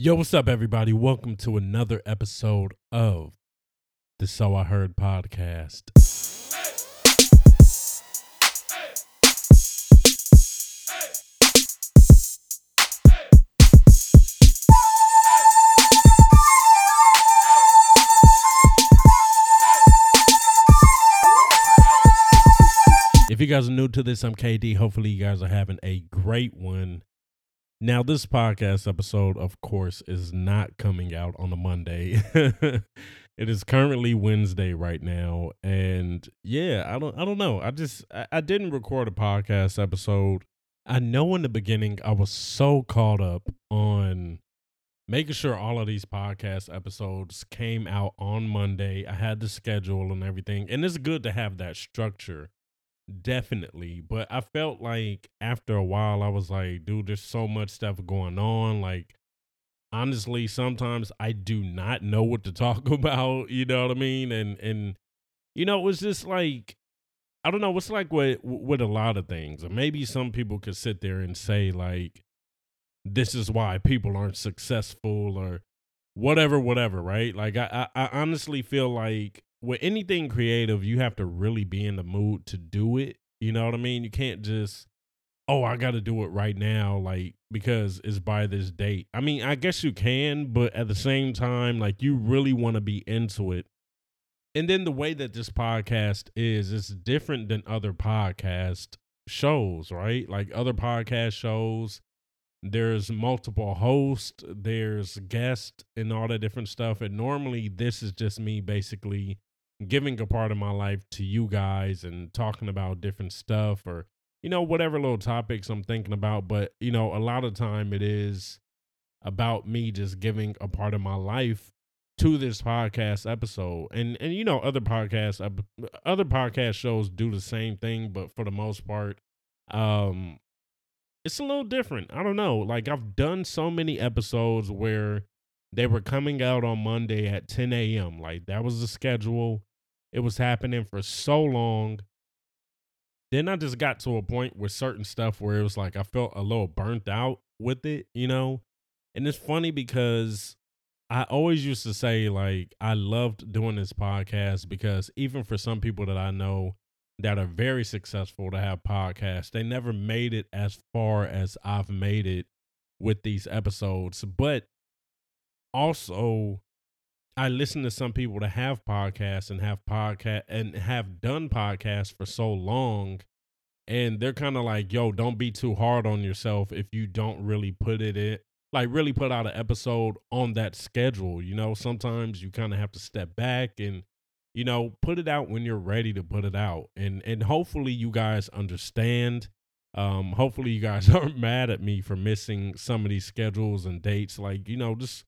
Yo, what's up, everybody? Welcome to another episode of the So I Heard podcast. If you guys are new to this, I'm KD. Hopefully, you guys are having a great one. Now, this podcast episode, of course, is not coming out on a Monday. it is currently Wednesday right now, and yeah, I don't, I don't know. I just, I, I didn't record a podcast episode. I know in the beginning I was so caught up on making sure all of these podcast episodes came out on Monday. I had the schedule and everything, and it's good to have that structure definitely but i felt like after a while i was like dude there's so much stuff going on like honestly sometimes i do not know what to talk about you know what i mean? And and you know it was just like i don't know it's like with with a lot of things maybe some people could sit there and say like this is why people aren't successful or whatever whatever right? Like i i, I honestly feel like with anything creative, you have to really be in the mood to do it. You know what I mean? You can't just, oh, I got to do it right now, like, because it's by this date. I mean, I guess you can, but at the same time, like, you really want to be into it. And then the way that this podcast is, it's different than other podcast shows, right? Like other podcast shows, there's multiple hosts, there's guests, and all that different stuff. And normally, this is just me basically giving a part of my life to you guys and talking about different stuff or you know whatever little topics I'm thinking about but you know a lot of time it is about me just giving a part of my life to this podcast episode. And and you know other podcasts other podcast shows do the same thing but for the most part um it's a little different. I don't know. Like i've done so many episodes where they were coming out on monday at 10 a.m like that was the schedule it was happening for so long. Then I just got to a point with certain stuff where it was like I felt a little burnt out with it, you know? And it's funny because I always used to say, like, I loved doing this podcast because even for some people that I know that are very successful to have podcasts, they never made it as far as I've made it with these episodes. But also, I listen to some people that have podcasts and have podcast and have done podcasts for so long and they're kind of like, "Yo, don't be too hard on yourself if you don't really put it in like really put out an episode on that schedule, you know? Sometimes you kind of have to step back and you know, put it out when you're ready to put it out. And and hopefully you guys understand um hopefully you guys aren't mad at me for missing some of these schedules and dates like, you know, just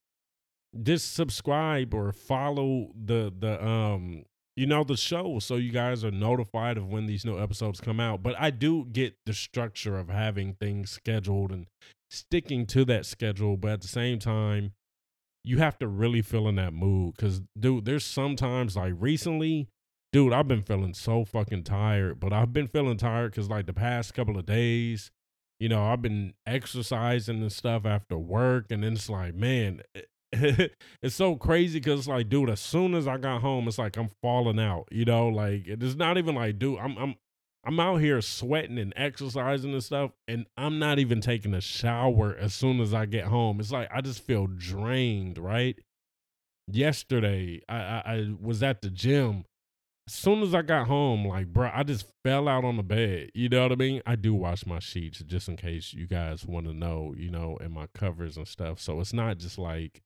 just subscribe or follow the the um you know the show so you guys are notified of when these new episodes come out. But i do get the structure of having things scheduled and sticking to that schedule but at the same time you have to really feel in that mood because dude there's sometimes like recently dude i've been feeling so fucking tired but i've been feeling tired because like the past couple of days you know i've been exercising and stuff after work and then it's like man it's so crazy because it's like, dude, as soon as I got home, it's like I'm falling out. You know, like it's not even like, dude, I'm I'm I'm out here sweating and exercising and stuff, and I'm not even taking a shower as soon as I get home. It's like I just feel drained, right? Yesterday, I, I, I was at the gym. As soon as I got home, like, bro, I just fell out on the bed. You know what I mean? I do wash my sheets just in case you guys want to know, you know, and my covers and stuff. So it's not just like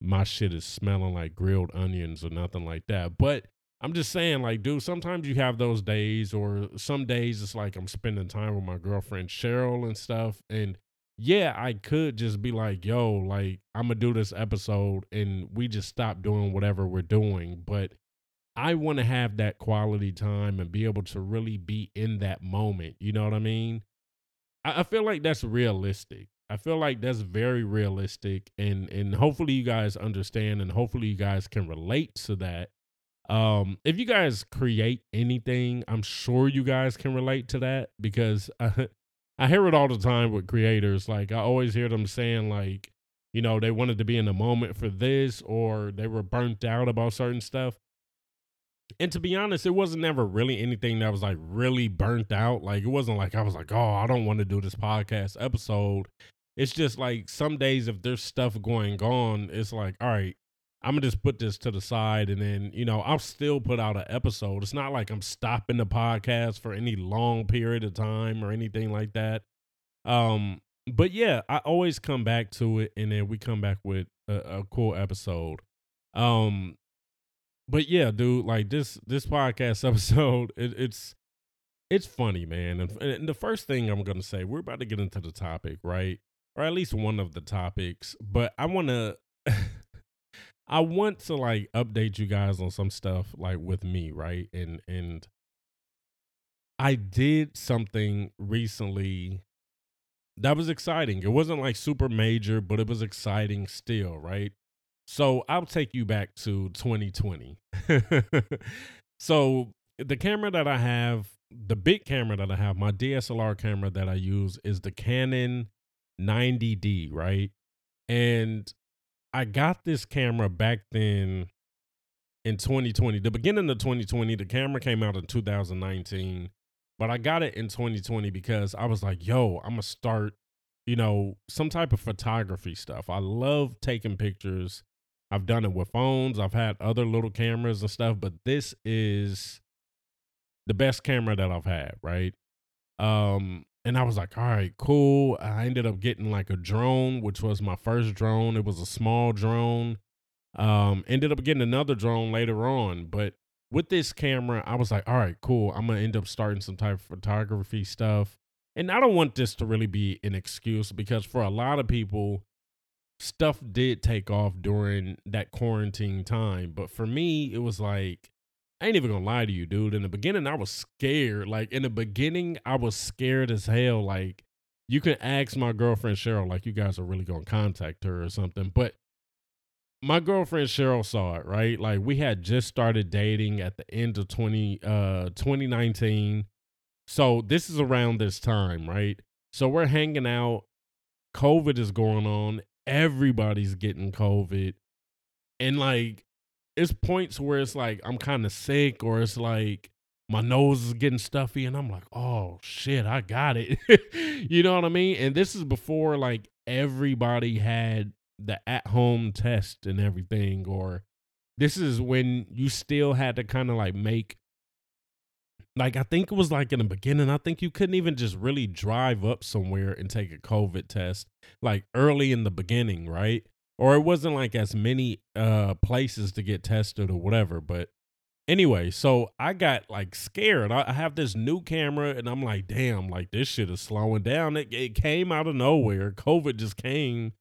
my shit is smelling like grilled onions or nothing like that. But I'm just saying, like, dude, sometimes you have those days, or some days it's like I'm spending time with my girlfriend Cheryl and stuff. And yeah, I could just be like, yo, like, I'm gonna do this episode and we just stop doing whatever we're doing. But I want to have that quality time and be able to really be in that moment. You know what I mean? I, I feel like that's realistic. I feel like that's very realistic and and hopefully you guys understand and hopefully you guys can relate to that. Um if you guys create anything, I'm sure you guys can relate to that because I, I hear it all the time with creators like I always hear them saying like you know, they wanted to be in the moment for this or they were burnt out about certain stuff. And to be honest, it wasn't ever really anything that was like really burnt out. Like it wasn't like I was like, oh, I don't want to do this podcast episode. It's just like some days if there's stuff going on, it's like, all right, I'm gonna just put this to the side and then, you know, I'll still put out an episode. It's not like I'm stopping the podcast for any long period of time or anything like that. Um, but yeah, I always come back to it and then we come back with a, a cool episode. Um, but yeah, dude, like this this podcast episode, it, it's it's funny, man. And, and the first thing I'm gonna say, we're about to get into the topic, right? Or at least one of the topics. But I wanna I want to like update you guys on some stuff like with me, right? And and I did something recently that was exciting. It wasn't like super major, but it was exciting still, right? So I'll take you back to 2020. so the camera that I have, the big camera that I have, my DSLR camera that I use is the Canon 90D, right? And I got this camera back then in 2020. The beginning of 2020, the camera came out in 2019, but I got it in 2020 because I was like, yo, I'm going to start, you know, some type of photography stuff. I love taking pictures. I've done it with phones, I've had other little cameras and stuff, but this is the best camera that I've had, right? Um, and I was like, all right, cool. I ended up getting like a drone, which was my first drone. It was a small drone. Um, ended up getting another drone later on, but with this camera, I was like, all right, cool. I'm gonna end up starting some type of photography stuff. And I don't want this to really be an excuse because for a lot of people, stuff did take off during that quarantine time. But for me, it was like, I ain't even gonna lie to you, dude. In the beginning, I was scared. Like in the beginning, I was scared as hell. Like you can ask my girlfriend Cheryl, like you guys are really gonna contact her or something. But my girlfriend Cheryl saw it, right? Like we had just started dating at the end of 20 uh 2019. So this is around this time, right? So we're hanging out. COVID is going on. Everybody's getting COVID. And like it's points where it's like I'm kind of sick or it's like my nose is getting stuffy and I'm like, "Oh shit, I got it." you know what I mean? And this is before like everybody had the at-home test and everything or this is when you still had to kind of like make like I think it was like in the beginning, I think you couldn't even just really drive up somewhere and take a COVID test like early in the beginning, right? Or it wasn't like as many uh places to get tested or whatever but anyway so i got like scared. I have this new camera and i'm like damn like this shit is slowing down. It, it came out of nowhere. Covid just came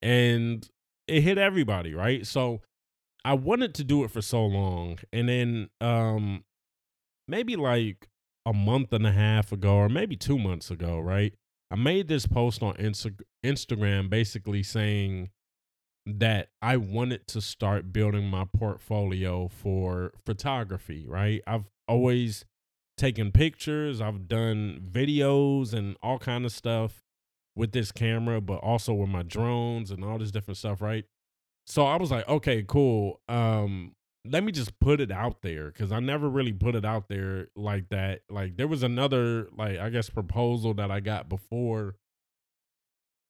and it hit everybody right? So i wanted to do it for so long and then um maybe like a month and a half ago or maybe two months ago right? I made this post on Insta- instagram basically saying that I wanted to start building my portfolio for photography, right? I've always taken pictures, I've done videos and all kind of stuff with this camera, but also with my drones and all this different stuff, right? So I was like, okay, cool. Um let me just put it out there cuz I never really put it out there like that. Like there was another like I guess proposal that I got before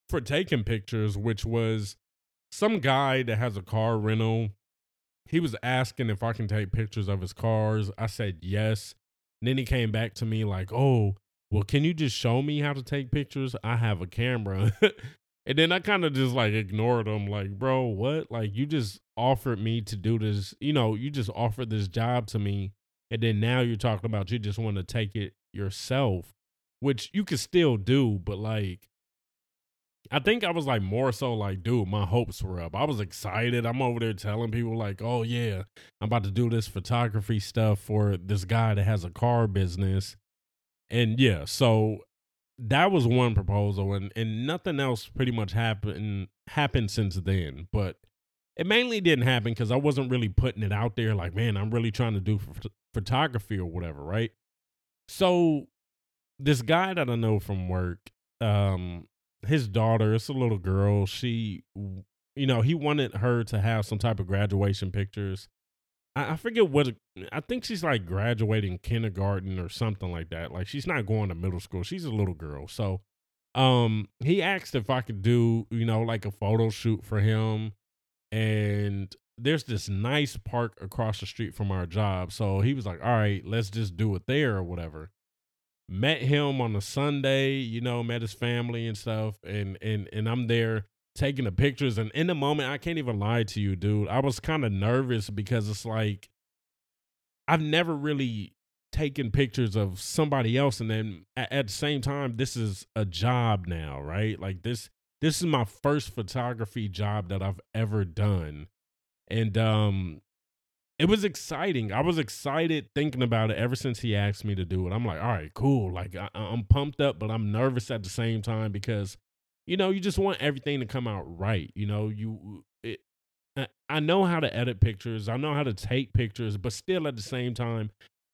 for taking pictures which was some guy that has a car rental. He was asking if I can take pictures of his cars. I said yes. And then he came back to me like, "Oh, well, can you just show me how to take pictures? I have a camera." and then I kind of just like ignored him like, "Bro, what? Like you just offered me to do this, you know, you just offered this job to me and then now you're talking about you just want to take it yourself, which you can still do, but like I think I was like more so like, dude, my hopes were up. I was excited. I'm over there telling people like, oh yeah, I'm about to do this photography stuff for this guy that has a car business. And yeah, so that was one proposal and and nothing else pretty much happened happened since then. But it mainly didn't happen because I wasn't really putting it out there like, man, I'm really trying to do photography or whatever, right? So this guy that I know from work, um, his daughter, it's a little girl. She, you know, he wanted her to have some type of graduation pictures. I, I forget what I think she's like graduating kindergarten or something like that. Like she's not going to middle school. She's a little girl. So um he asked if I could do, you know, like a photo shoot for him. And there's this nice park across the street from our job. So he was like, All right, let's just do it there or whatever. Met him on a Sunday, you know, met his family and stuff, and and and I'm there taking the pictures and in the moment i can't even lie to you dude. I was kind of nervous because it's like i've never really taken pictures of somebody else and then at, at, the same time this is a job now right? Like this this is my first photography job that i've ever done. And um it was exciting i was excited thinking about it ever since he asked me to do it i'm like all right cool like I, i'm pumped up but i'm nervous at the same time because you know, you just want everything to come out right. You know, you uh, it, I know how to edit pictures, I know how to take pictures, but still at the same time,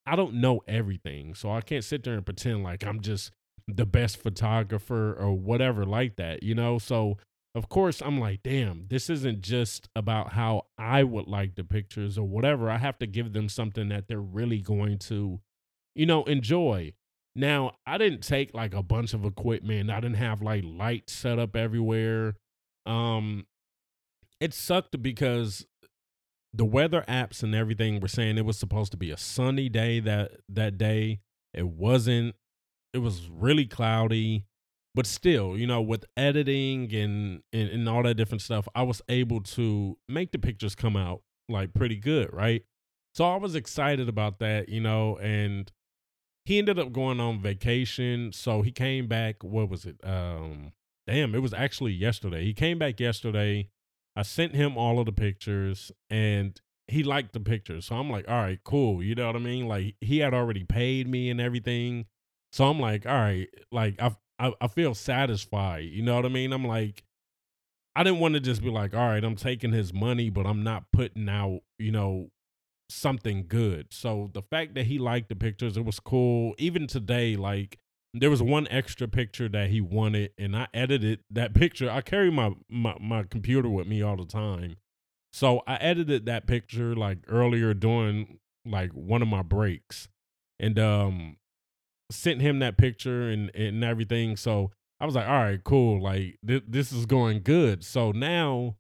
I don't know everything. So I can't sit there and pretend like I'm just the best photographer or whatever like that, you know? So of course I'm like, damn, this isn't just about how I would like the pictures or whatever. I have to give them something that they're really going to, you know, enjoy. Now, I didn't take like a bunch of equipment. I didn't have like lights set up everywhere. Um it sucked because the weather apps and everything were saying it was supposed to be a sunny day that that day. It wasn't. It was really cloudy. But still, you know, with editing and, and and all that different stuff, I was able to make the pictures come out like pretty good, right? So I was excited about that, you know, and he ended up going on vacation. So he came back. What was it? Um, damn, it was actually yesterday. He came back yesterday. I sent him all of the pictures and he liked the pictures. So I'm like, all right, cool. You know what I mean? Like he had already paid me and everything. So I'm like, all right, like I, I, I feel satisfied. You know what I mean? I'm like, I didn't want to just be like, all right, I'm taking his money, but I'm not putting out, you know, something good. So the fact that he liked the pictures, it was cool. Even today, like there was one extra picture that he wanted, and I edited that picture. I carry my my, my computer with me all the time. So I edited that picture like earlier during like one of my breaks. And um sent him that picture and and everything. So I was like, all right, cool. Like th- this is going good. So now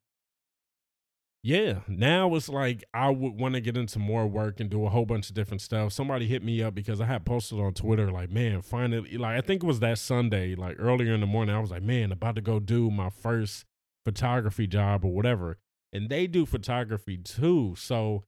yeah, now it's like I would want to get into more work and do a whole bunch of different stuff. Somebody hit me up because I had posted on Twitter, like, man, finally, like, I think it was that Sunday, like earlier in the morning. I was like, man, about to go do my first photography job or whatever. And they do photography too. So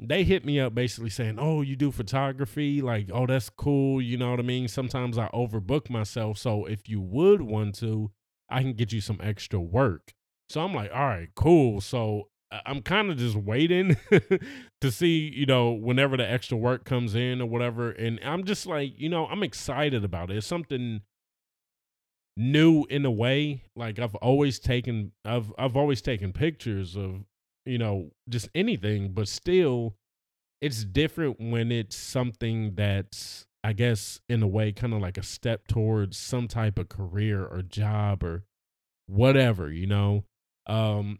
they hit me up basically saying, oh, you do photography? Like, oh, that's cool. You know what I mean? Sometimes I overbook myself. So if you would want to, I can get you some extra work. So I'm like, all right, cool. So uh, I'm kind of just waiting to see, you know, whenever the extra work comes in or whatever. And I'm just like, you know, I'm excited about it. It's something new in a way. Like I've always taken I've I've always taken pictures of, you know, just anything, but still it's different when it's something that's I guess in a way kind of like a step towards some type of career or job or whatever, you know. Um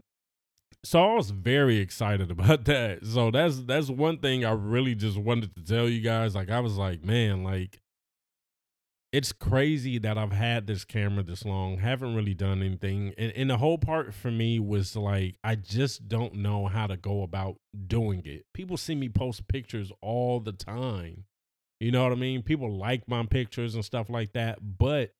so I was very excited about that. So that's that's one thing I really just wanted to tell you guys. Like I was like, man, like it's crazy that I've had this camera this long, haven't really done anything. And, and the whole part for me was like, I just don't know how to go about doing it. People see me post pictures all the time. You know what I mean? People like my pictures and stuff like that. But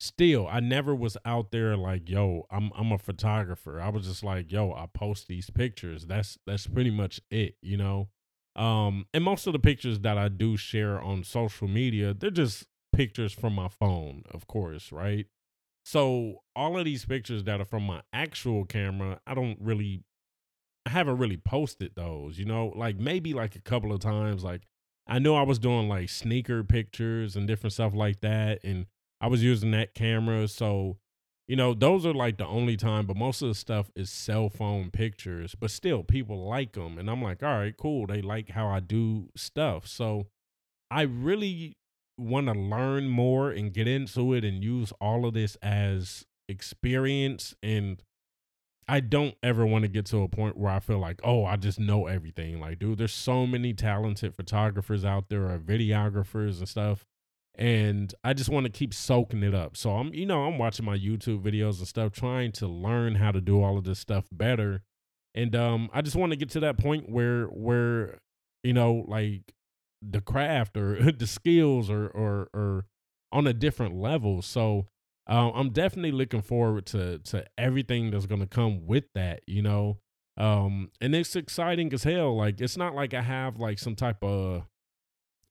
still i never was out there like yo i'm i'm a photographer i was just like yo i post these pictures that's that's pretty much it you know um and most of the pictures that i do share on social media they're just pictures from my phone of course right so all of these pictures that are from my actual camera i don't really i haven't really posted those you know like maybe like a couple of times like i know i was doing like sneaker pictures and different stuff like that and I was using that camera. So, you know, those are like the only time, but most of the stuff is cell phone pictures, but still people like them. And I'm like, all right, cool. They like how I do stuff. So I really want to learn more and get into it and use all of this as experience and I don't ever want to get to a point where I feel like, oh, I just know everything. Like, dude, there's so many talented photographers out there or videographers and stuff. And I just want to keep soaking it up. So I'm, you know, I'm watching my YouTube videos and stuff, trying to learn how to do all of this stuff better. And um, I just want to get to that point where where, you know, like the craft or the skills or or or on a different level. So um, I'm definitely looking forward to to everything that's gonna come with that, you know. Um, and it's exciting as hell. Like it's not like I have like some type of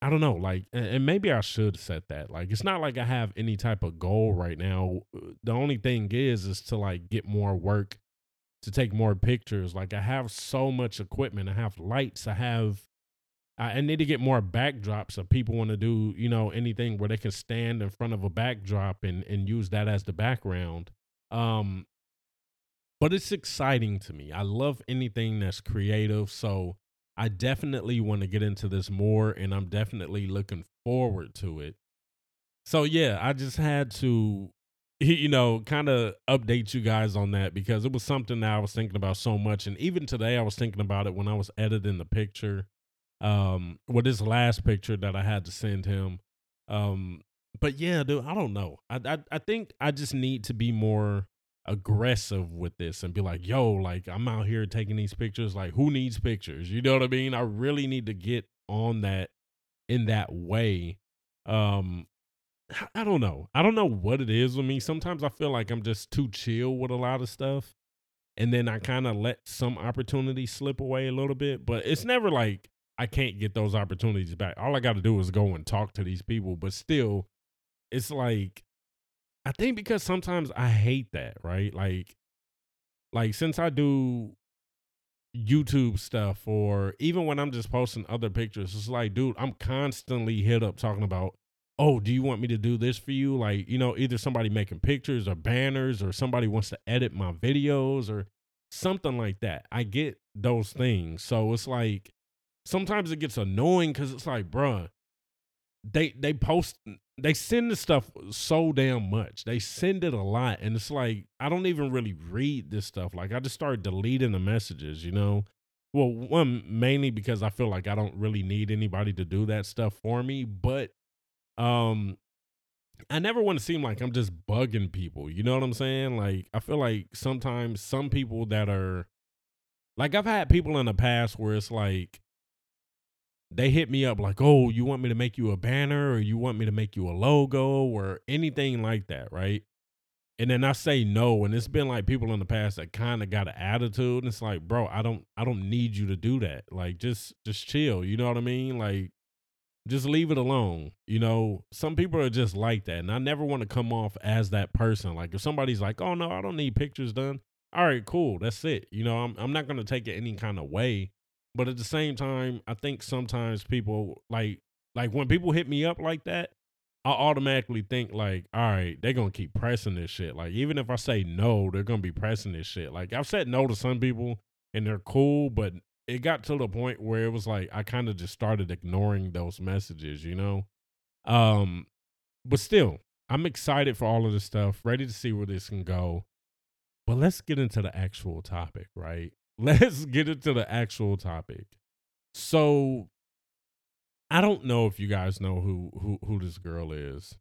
I don't know, like, and maybe I should set that. Like, it's not like I have any type of goal right now. The only thing is, is to like get more work, to take more pictures. Like, I have so much equipment. I have lights. I have I, need to get more backdrops if people want to do, you know, anything where they can stand in front of a backdrop and and use that as the background. Um but it's exciting to me. I love anything that's creative, so I definitely want to get into this more and I'm definitely looking forward to it. So yeah, I just had to you know, kind of update you guys on that because it was something that I was thinking about so much and even today I was thinking about it when I was editing the picture um with this last picture that I had to send him. Um but yeah, dude, I don't know. I, I I think I just need to be more aggressive with this and be like, yo, like I'm out here taking these pictures. Like, who needs pictures? You know what I mean? I really need to get on that in that way. Um, I don't know. I don't know what it is with me. Sometimes I feel like I'm just too chill with a lot of stuff. And then I kind of let some opportunities slip away a little bit. But it's never like I can't get those opportunities back. All I got to do is go and talk to these people. But still, it's like I think because sometimes I hate that, right? Like, like since I do YouTube stuff or even when I'm just posting other pictures, it's like, dude, I'm constantly hit up talking about, oh, do you want me to do this for you? Like, you know, either somebody making pictures or banners or somebody wants to edit my videos or something like that. I get those things. So it's like sometimes it gets annoying because it's like, bruh, they they post they send the stuff so damn much. They send it a lot, and it's like I don't even really read this stuff. Like I just start deleting the messages, you know. Well, one mainly because I feel like I don't really need anybody to do that stuff for me, but um I never want to seem like I'm just bugging people. You know what I'm saying? Like I feel like sometimes some people that are like I've had people in the past where it's like they hit me up like, "Oh, you want me to make you a banner or you want me to make you a logo or anything like that, right?" And then I say no, and it's been like people in the past that kind of got an attitude, and it's like, "Bro, I don't I don't need you to do that. Like just just chill, you know what I mean? Like just leave it alone. You know, some people are just like that, and I never want to come off as that person. Like if somebody's like, "Oh no, I don't need pictures done." All right, cool. That's it. You know, I'm I'm not to take it any kind of way but at the same time, I think sometimes people like like when people hit me up like that, I automatically think like, all right, they're gonna keep pressing this shit. Like even if I say no, they're gonna be pressing this shit. Like I've said no to some people and they're cool, but it got to the point where it was like I kind of just started ignoring those messages, you know. Um, but still, I'm excited for all of this stuff, ready to see where this can go. But let's get into the actual topic, right? Let's get into the actual topic. So I don't know if you guys know who who who this girl is.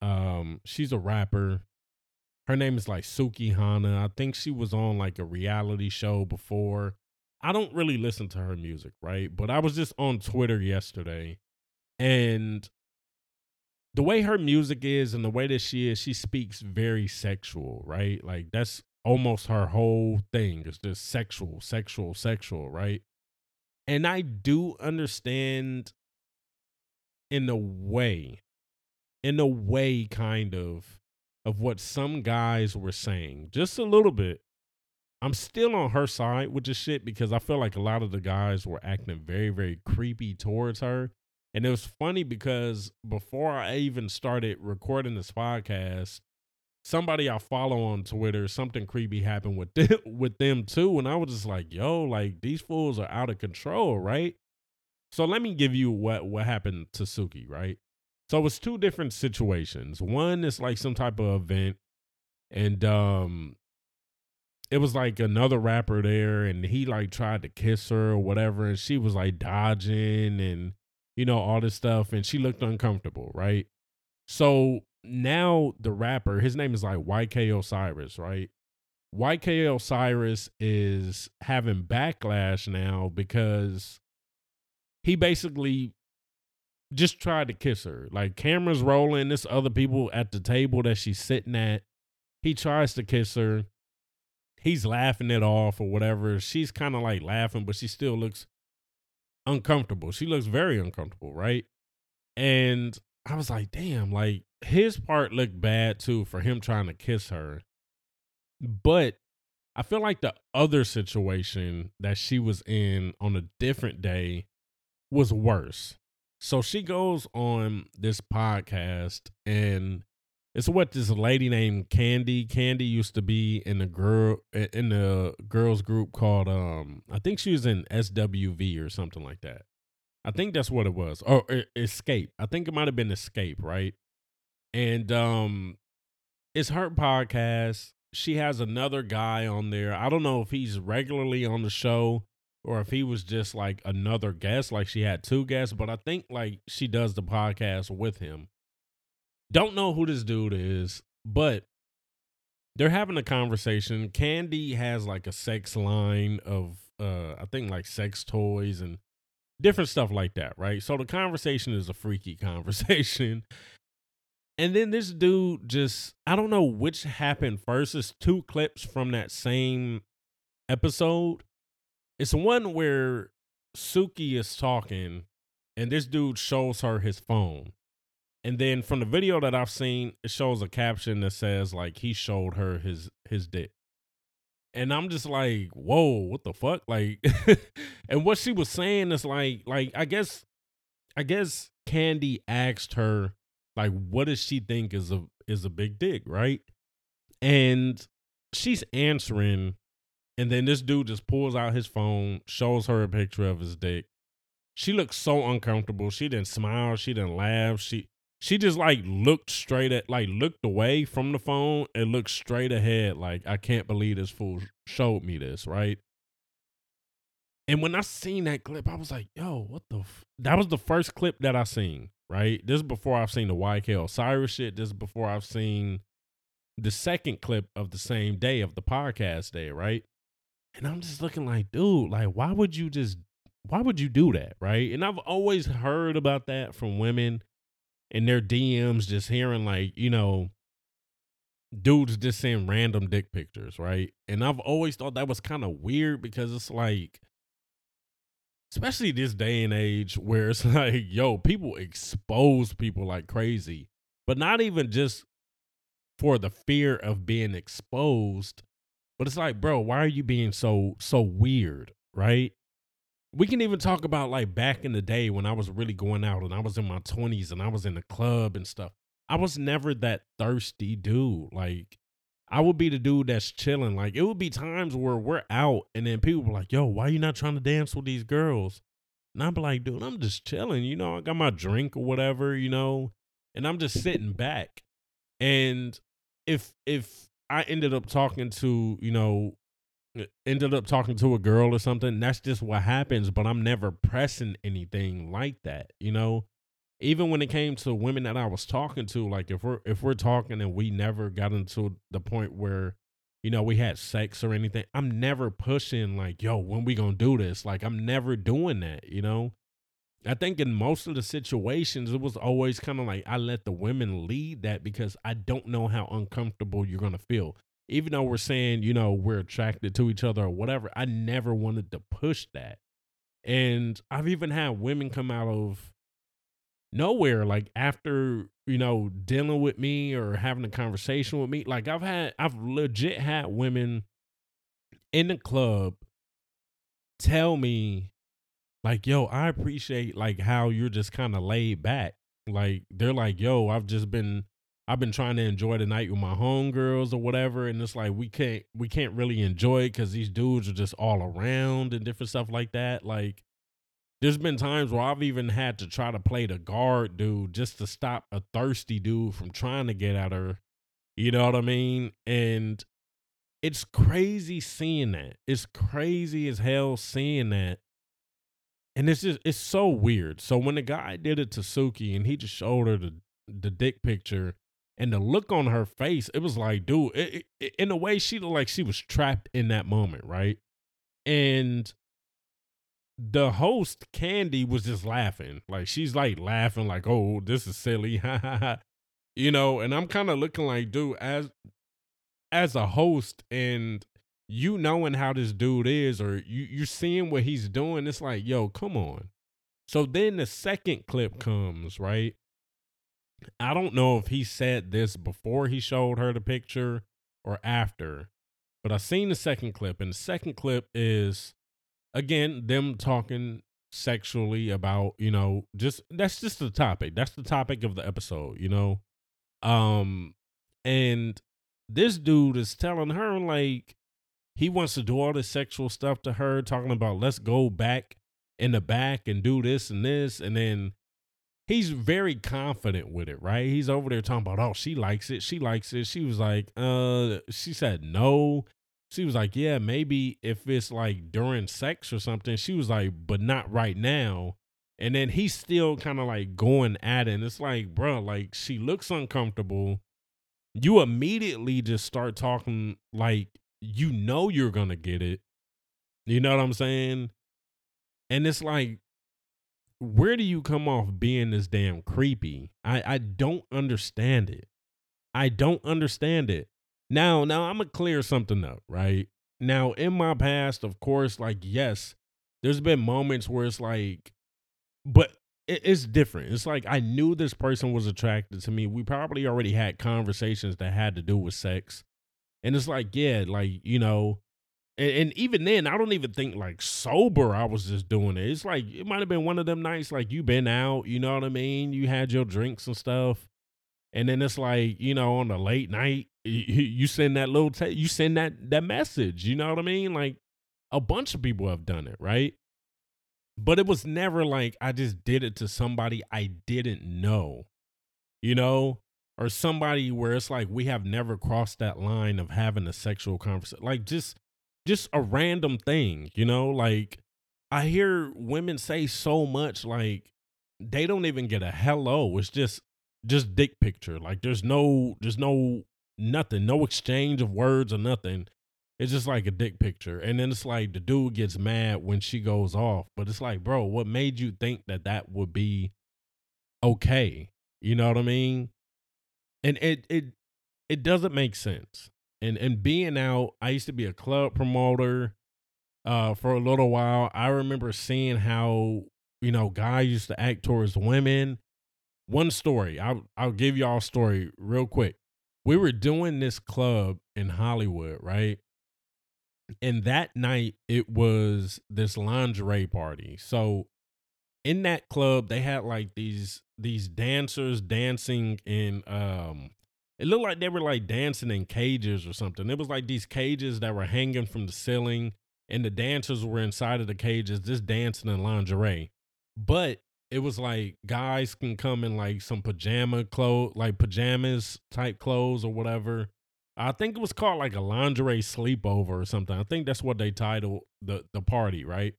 Um she's a rapper. Her name is like Suki Hana. I think she was on like a reality show before. I don't really listen to her music, right? But I was just on Twitter yesterday and the way her music is and the way that she is, she speaks very sexual, right? Like that's almost her whole thing is just sexual, sexual, sexual, right? And I do understand in a way, in a way, kind of, of what some guys were saying, just a little bit. I'm still on her side with the shit because I feel like a lot of the guys were acting very, very creepy towards her. And it was funny because before I even started recording this podcast, somebody I follow on Twitter, something creepy happened with them, with them too, and I was just like, "Yo, like these fools are out of control, right?" So let me give you what what happened to Suki, right? So it's two different situations. One is like some type of event, and um it was like another rapper there and he like tried to kiss her or whatever and she was like dodging and you know all this stuff and she looked uncomfortable right so now the rapper his name is like yk osiris right yk osiris is having backlash now because he basically just tried to kiss her like cameras rolling this other people at the table that she's sitting at he tries to kiss her he's laughing it off or whatever. She's kind of like laughing, but she still looks uncomfortable. She looks very uncomfortable, right? And I was like, damn, like his part looked bad too for him trying to kiss her. But I feel like the other situation that she was in on a different day was worse. So she goes on this podcast and it's what this lady named Kandi. Kandi used to be in the girl in the girls group called um I think she was in SWV or something like that. I think that's what it was. Or Xscape. I think it might have been Xscape, right? And um it's her podcast. She has another guy on there. I don't know if he's regularly on the show or if he was just like another guest, like she had two guests, but I think like she does the podcast with him. Don't know who this dude is, but they're having a conversation. Kandi has like a sex line of uh I think like sex toys and different stuff like that, right? So the conversation is a freaky conversation. And then this dude just I don't know which happened first. It's two clips from that same episode. It's one where Suki is talking and this dude shows her his phone. And then from the video that I've seen, it shows a caption that says like he showed her his his dick. And I'm just like, whoa, what the fuck? Like and what she was saying is like like I guess I guess Kandi asked her like what does she think is a is a big dick, right? And she's answering and then this dude just pulls out his phone, shows her a picture of his dick. She looks so uncomfortable. She didn't smile, she didn't laugh. She she just like looked straight at like looked away from the phone and looked straight ahead like i can't believe this fool showed me this right and when i seen that clip i was like yo what the f-? that was the first clip that i seen right? This is before i've seen the yk osiris shit. This is before i've seen the second clip of the same day of the podcast day right? And i'm just looking like dude like why would you just why would you do that right? And i've always heard about that from women in their DMs just hearing like, you know, dudes just send random dick pictures, right? And I've always thought that was kind of weird because it's like especially this day and age where it's like, yo, people expose people like crazy. But not even just for the fear of being exposed, but it's like, bro, why are you being so so weird, right? we can even talk about like back in the day when I was really going out and I was in my 20s and I was in the club and stuff. I was never that thirsty dude. Like I would be the dude that's chilling. Like it would be times where we're out and then people were like, "Yo, why you not trying to dance with these girls?" And I'm like, "Dude, I'm just chilling. You know, I got my drink or whatever, you know, and I'm just sitting back." And if if I ended up talking to, you know, ended up talking to a girl or something, that's just what happens. But I'm never pressing anything like that, you know. Even when it came to women that I was talking to, like if we're if we're talking and we never got into the point where, you know, we had sex or anything, I'm never pushing like, yo, when we gonna do this? Like I'm never doing that, you know. I think in most of the situations, it was always kind of like I let the women lead that because I don't know how uncomfortable you're gonna feel even though we're saying, you know, we're attracted to each other or whatever, I never wanted to push that. And I've even had women come out of nowhere, like after, you know, dealing with me or having a conversation with me. Like I've had, I've legit had women in the club tell me, like, yo, I appreciate like how you're just kind of laid back. Like they're like, yo, I've just been I've been trying to enjoy the night with my homegirls or whatever, and it's like we can't we can't really enjoy it because these dudes are just all around and different stuff like that. Like, there's been times where I've even had to try to play the guard dude just to stop a thirsty dude from trying to get at her You know what I mean? And it's crazy seeing that. It's crazy as hell seeing that. And it's just it's so weird. So when the guy did it to Suki and he just showed her the the dick picture and the look on her face, it was like, dude, it, it, in a way she looked like she was trapped in that moment, right? And the host Kandi was just laughing. Like she's like laughing like, "Oh, this is silly." you know, and I'm kind of looking like, dude, as as a host and you knowing how this dude is or you you seeing what he's doing, it's like, yo, come on. So then the second clip comes, right? I don't know if he said this before he showed her the picture or after, but I seen the second clip, and the second clip is again them talking sexually about, you know, just that's just the topic. That's the topic of the episode, you know. Um and this dude is telling her like he wants to do all this sexual stuff to her, talking about let's go back in the back and do this and this. And then he's very confident with it, right? He's over there talking about, oh, she likes it. She likes it. She was like, uh, she said no. She was like, yeah, maybe if it's like during sex or something. She was like, but not right now. And then he's still kind of like going at it. And it's like, bro, like she looks uncomfortable you immediately just start talking like you know you're gonna get it. You know what I'm saying? And it's like, where do you come off being this damn creepy? I, I don't understand it. I don't understand it. Now, now I'm gonna clear something up, right? Now, in my past, of course, like, yes, there's been moments where it's like, but it's different. It's like I knew this person was attracted to me. We probably already had conversations that had to do with sex. And it's like, yeah, like, you know, and, and, even then, I don't even think like sober I was just doing it. It's like it might have been one of them nights like you been out, you know what I mean? You had your drinks and stuff. And then it's like, you know, on the late night, you, send that little te- you send that that message, you know what I mean? Like a bunch of people have done it, right? But it was never like I just did it to somebody I didn't know, you know, or somebody where it's like we have never crossed that line of having a sexual conversation. Like just just a random thing, you know, like I hear women say so much like they don't even get a hello. It's just just dick picture. Like there's no there's no nothing, no exchange of words or nothing. It's just like a dick picture. And then it's like the dude gets mad when she goes off. But it's like, bro, what made you think that that would be okay? You know what I mean? And it it it doesn't make sense. And and being out, I used to be a club promoter uh for a little while. I remember seeing how, you know, guys used to act towards women. One story, I'll I'll give y'all a story real quick. We were doing this club in Hollywood, right? and that night it was this lingerie party. So in that club they had like these these dancers dancing in um it looked like they were like dancing in cages or something. It was like these cages that were hanging from the ceiling and the dancers were inside of the cages just dancing in lingerie. But it was like guys can come in like some pajama clothes, like pajamas type clothes or whatever I think it was called like a lingerie sleepover or something. I think that's what they titled the the party, right?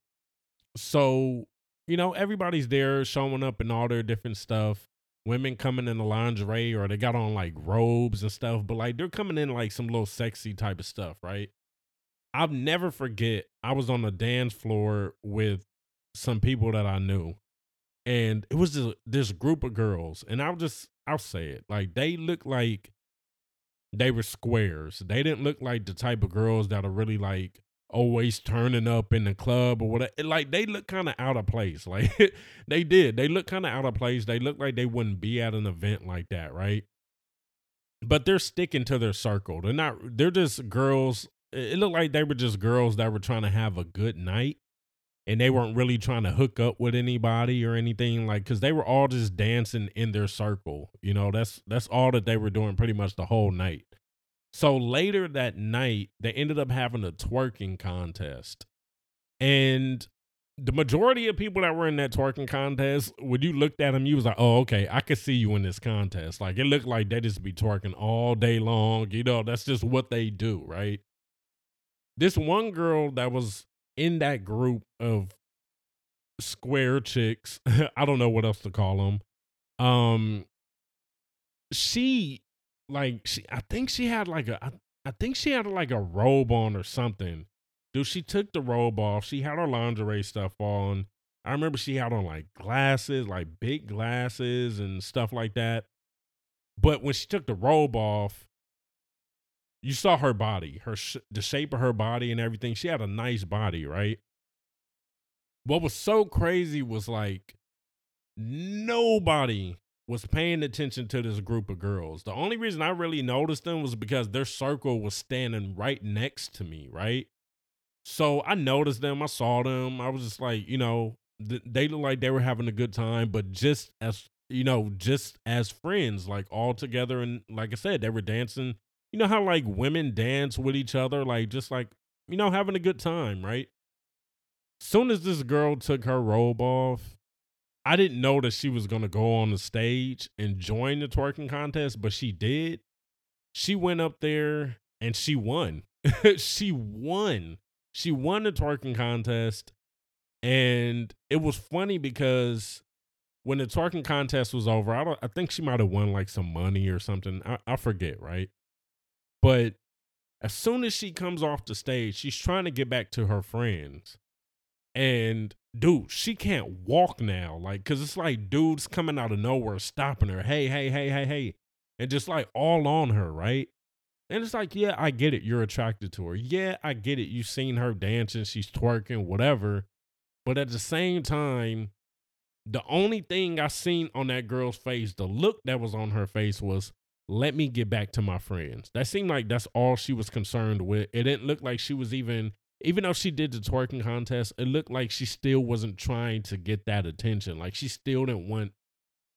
So, you know, everybody's there showing up in all their different stuff. Women coming in the lingerie or they got on like robes and stuff, but like they're coming in like some little sexy type of stuff, right? I'll never forget I was on the dance floor with some people that I knew. And it was this, this group of girls, and I'll just I'll say it. Like they look like they were squares. They didn't look like the type of girls that are really like always turning up in the club or whatever. Like they look kind of out of place. Like they did. They look kind of out of place. They look like they wouldn't be at an event like that, right? But they're sticking to their circle. They're not. They're just girls. It looked like they were just girls that were trying to have a good night and they weren't really trying to hook up with anybody or anything like because they were all just dancing in their circle you know that's that's all that they were doing pretty much the whole night so later that night they ended up having a twerking contest and the majority of people that were in that twerking contest, when you looked at them, you was like, "Oh, okay, I could see you in this contest." Like it looked like they just be twerking all day long. You know, that's just what they do, right? This one girl that was in that group of square chicks, I don't know what else to call them. Um, she like she, I think she had like a, I, I think she had like a robe on or something Dude, she took the robe off. She had her lingerie stuff on. I remember she had on like glasses, like big glasses and stuff like that. But when she took the robe off, you saw her body, her the shape of her body and everything. She had a nice body, right? What was so crazy was like nobody was paying attention to this group of girls. The only reason I really noticed them was because their circle was standing right next to me, right? So I noticed them. I saw them. I was just like, you know, th- they looked like they were having a good time, but just as you know, just as friends, like all together. And like I said, they were dancing. You know how like women dance with each other, like just like you know having a good time, right? Soon as this girl took her robe off, I didn't know that she was gonna go on the stage and join the twerking contest, but she did. She went up there and she won. she won she won the twerking contest and it was funny because when the twerking contest was over i don't i think she might have won like some money or something I, I forget right but as soon as she comes off the stage she's trying to get back to her friends and dude she can't walk now like because it's like dudes coming out of nowhere stopping her hey hey hey hey hey and just like all on her right and it's like, yeah, I get it. You're attracted to her. Yeah, I get it. You've seen her dancing, she's twerking, whatever. But at the same time, the only thing I seen on that girl's face, the look that was on her face was, let me get back to my friends. That seemed like that's all she was concerned with. It didn't look like she was even, even though she did the twerking contest, it looked like she still wasn't trying to get that attention. Like she still didn't want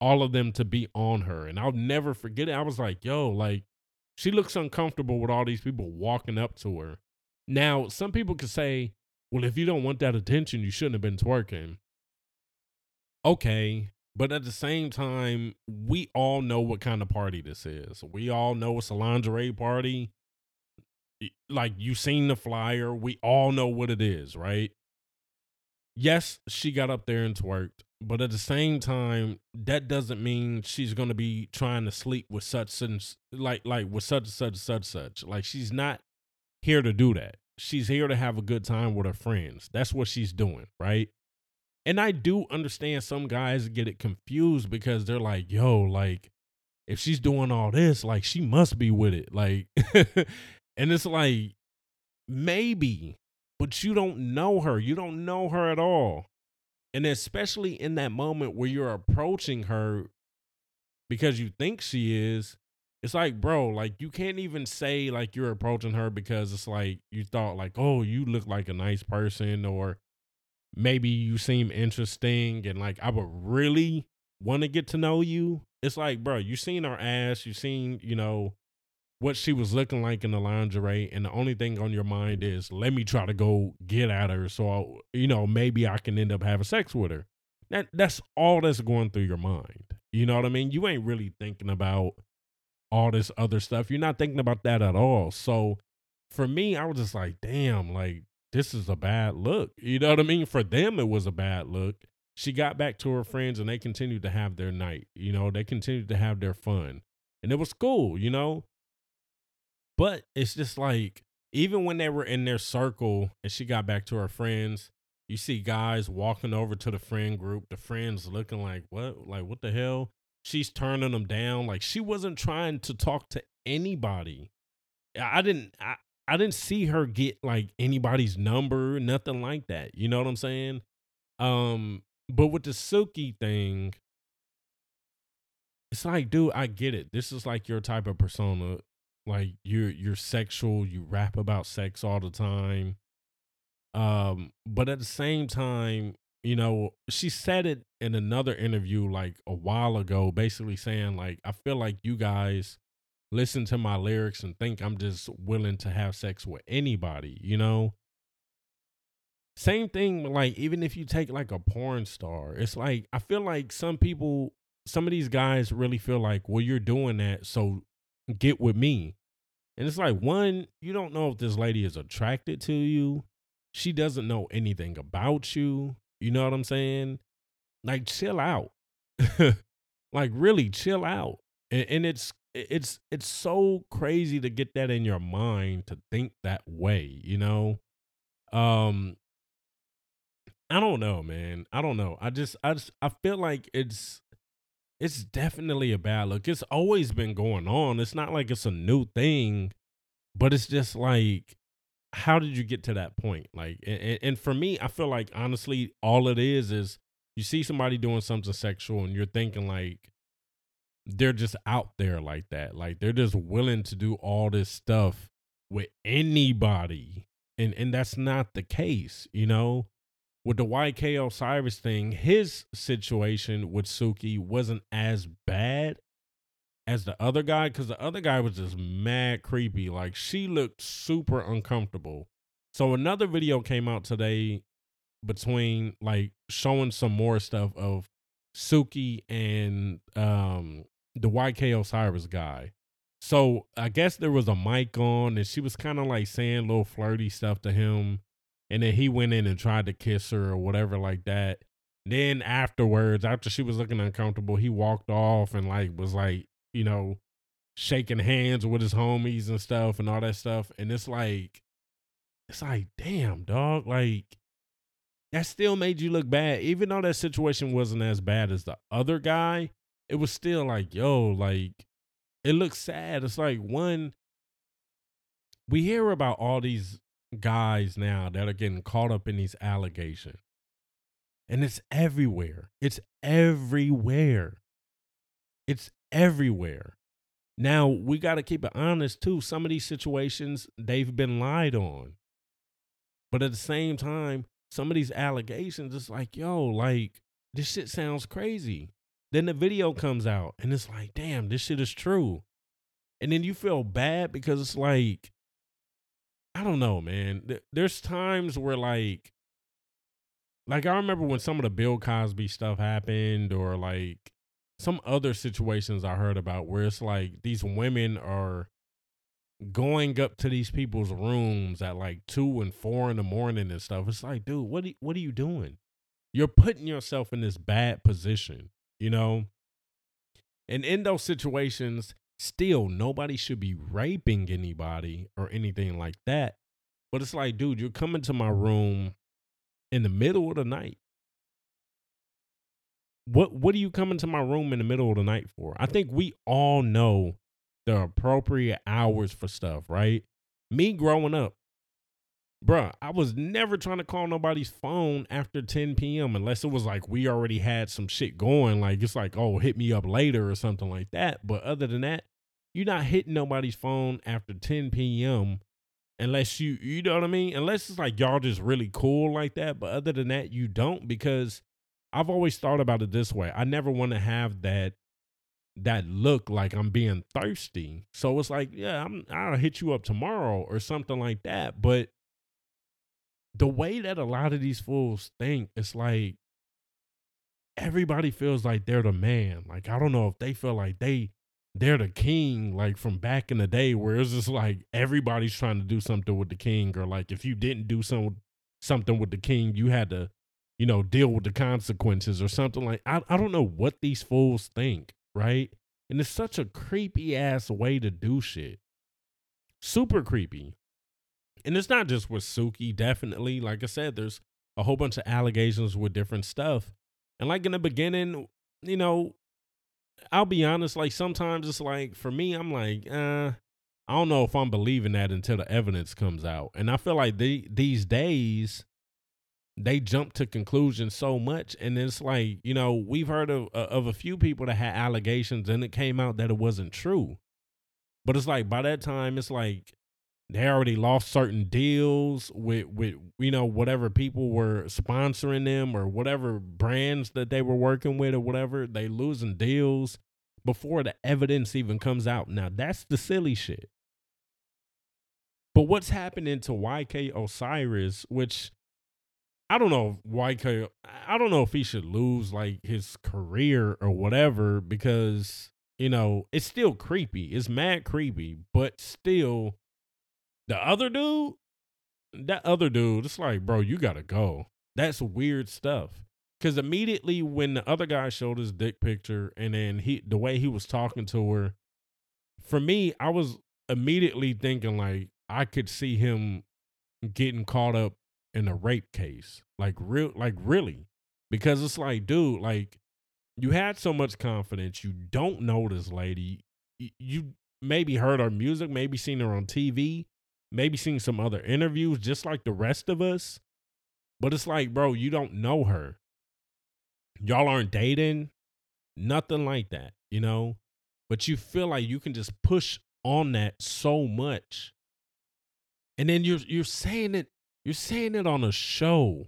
all of them to be on her. And I'll never forget it. I was like, yo, like, she looks uncomfortable with all these people walking up to her. Now, some people could say, well, if you don't want that attention, you shouldn't have been twerking. Okay. But at the same time, we all know what kind of party this is. We all know it's a lingerie party. Like you've seen the flyer. We all know what it is, right? Yes, she got up there and twerked. But at the same time, that doesn't mean she's gonna be trying to sleep with such and like like with such and such and such such. Like she's not here to do that. She's here to have a good time with her friends. That's what she's doing, right? And I do understand some guys get it confused because they're like, yo, like, if she's doing all this, like she must be with it. Like and it's like, maybe, but you don't know her. You don't know her at all. And especially in that moment where you're approaching her because you think she is, it's like, bro, like you can't even say like you're approaching her because it's like you thought like, oh, you look like a nice person or maybe you seem interesting and like I would really want to get to know you. It's like, bro, you seen her ass, you seen, you know, what she was looking like in the lingerie, and the only thing on your mind is, let me try to go get at her, so I, you know maybe I can end up having sex with her. That that's all that's going through your mind. You know what I mean? You ain't really thinking about all this other stuff. You're not thinking about that at all. So for me, I was just like, damn, like this is a bad look. You know what I mean? For them, it was a bad look. She got back to her friends and they continued to have their night. You know, they continued to have their fun. And it was cool, you know? But it's just like even when they were in their circle and she got back to her friends, you see guys walking over to the friend group, the friends looking like, what? Like, what the hell? She's turning them down. Like, she wasn't trying to talk to anybody. I didn't, I, I didn't see her get like anybody's number, nothing like that. You know what I'm saying? Um, but with the Suki thing, it's like, dude, I get it. This is like your type of persona like you're you're sexual you rap about sex all the time um but at the same time you know she said it in another interview like a while ago basically saying like i feel like you guys listen to my lyrics and think i'm just willing to have sex with anybody you know same thing, like even if you take like a porn star, it's like I feel like some people, some of these guys really feel like, well, you're doing that, so get with me. And it's like, one, you don't know if this lady is attracted to you. She doesn't know anything about you. You know what I'm saying? Like, chill out. like, really chill out. And, and it's it's it's so crazy to get that in your mind to think that way, you know? Um I don't know, man. I don't know. I just I just I feel like it's it's definitely a bad look. It's always been going on. It's not like it's a new thing, but it's just like how did you get to that point? Like and, and for me, I feel like honestly all it is is you see somebody doing something sexual and you're thinking like they're just out there like that. Like they're just willing to do all this stuff with anybody. And and that's not the case, you know? With the YK Osiris thing, his situation with Suki wasn't as bad as the other guy because the other guy was just mad creepy. Like she looked super uncomfortable. So another video came out today between like showing some more stuff of Suki and um the YK Osiris guy. So I guess there was a mic on and she was kind of like saying little flirty stuff to him. And then he went in and tried to kiss her or whatever like that. Then afterwards, after she was looking uncomfortable, he walked off and like was like, you know, shaking hands with his homies and stuff and all that stuff. And it's like, it's like, damn, dog, like that still made you look bad. Even though that situation wasn't as bad as the other guy, it was still like, yo, like it looks sad. It's like one we hear about all these guys now that are getting caught up in these allegations. And it's everywhere. It's everywhere. It's everywhere. Now, we got to keep it honest too. Some of these situations, they've been lied on. But at the same time, some of these allegations, it's like, yo, like, this shit sounds crazy. Then the video comes out and it's like, damn, this shit is true. And then you feel bad because it's like, I don't know, man. There's times where like, like I remember when some of the Bill Cosby stuff happened, or like some other situations I heard about where it's like these women are going up to these people's rooms at like two and four in the morning and stuff. It's like, dude, what are, what are you doing? You're putting yourself in this bad position you know? And in those situations, still nobody should be raping anybody or anything like that. But it's like, dude, you're coming to my room in the middle of the night. What what are you coming to my room in the middle of the night for? I think we all know the appropriate hours for stuff, right? Me growing up, bruh, I was never trying to call nobody's phone after 10 p.m. unless it was like we already had some shit going. Like it's like, oh, hit me up later or something like that. But other than that, you're not hitting nobody's phone after 10 p.m. unless you, you know what I mean? Unless it's like y'all just really cool like that. But other than that, you don't because I've always thought about it this way. I never want to have that that look like I'm being thirsty. So it's like, yeah, I'm I'll hit you up tomorrow or something like that. But the way that a lot of these fools think, it's like everybody feels like they're the man. Like I don't know if they feel like they they're the king, like from back in the day, where it's just like everybody's trying to do something with the king, or like if you didn't do some something with the king, you had to, you know, deal with the consequences or something like. I I don't know what these fools think, right? And it's such a creepy ass way to do shit. Super creepy and it's not just with Suki, definitely. Like I said, there's a whole bunch of allegations with different stuff. And like in the beginning, you know, I'll be honest, like sometimes it's like for me, I'm like, uh, I don't know if I'm believing that until the evidence comes out. And I feel like they, these days, they jump to conclusions so much and it's like you know we've heard of uh, of a few people that had allegations and it came out that it wasn't true but it's like by that time it's like they already lost certain deals with with you know whatever people were sponsoring them or whatever brands that they were working with or whatever they losing deals before the evidence even comes out now that's the silly shit but what's happening to YK Osiris which I don't know YK. I don't know if he should lose like his career or whatever because you know it's still creepy. It's mad creepy, but still, the other dude, that other dude, it's like, bro, you gotta go. That's weird stuff. Cause immediately when the other guy showed his dick picture and then he the way he was talking to her, for me, I was immediately thinking like I could see him getting caught up in a rape case. Like real like really. Because it's like, dude, like you had so much confidence, you don't know this lady. You maybe heard her music, maybe seen her on TV, maybe seen some other interviews, just like the rest of us. But it's like, bro, you don't know her. Y'all aren't dating, nothing like that, you know? But you feel like you can just push on that so much. And then you're you're saying it, you're saying it on a show.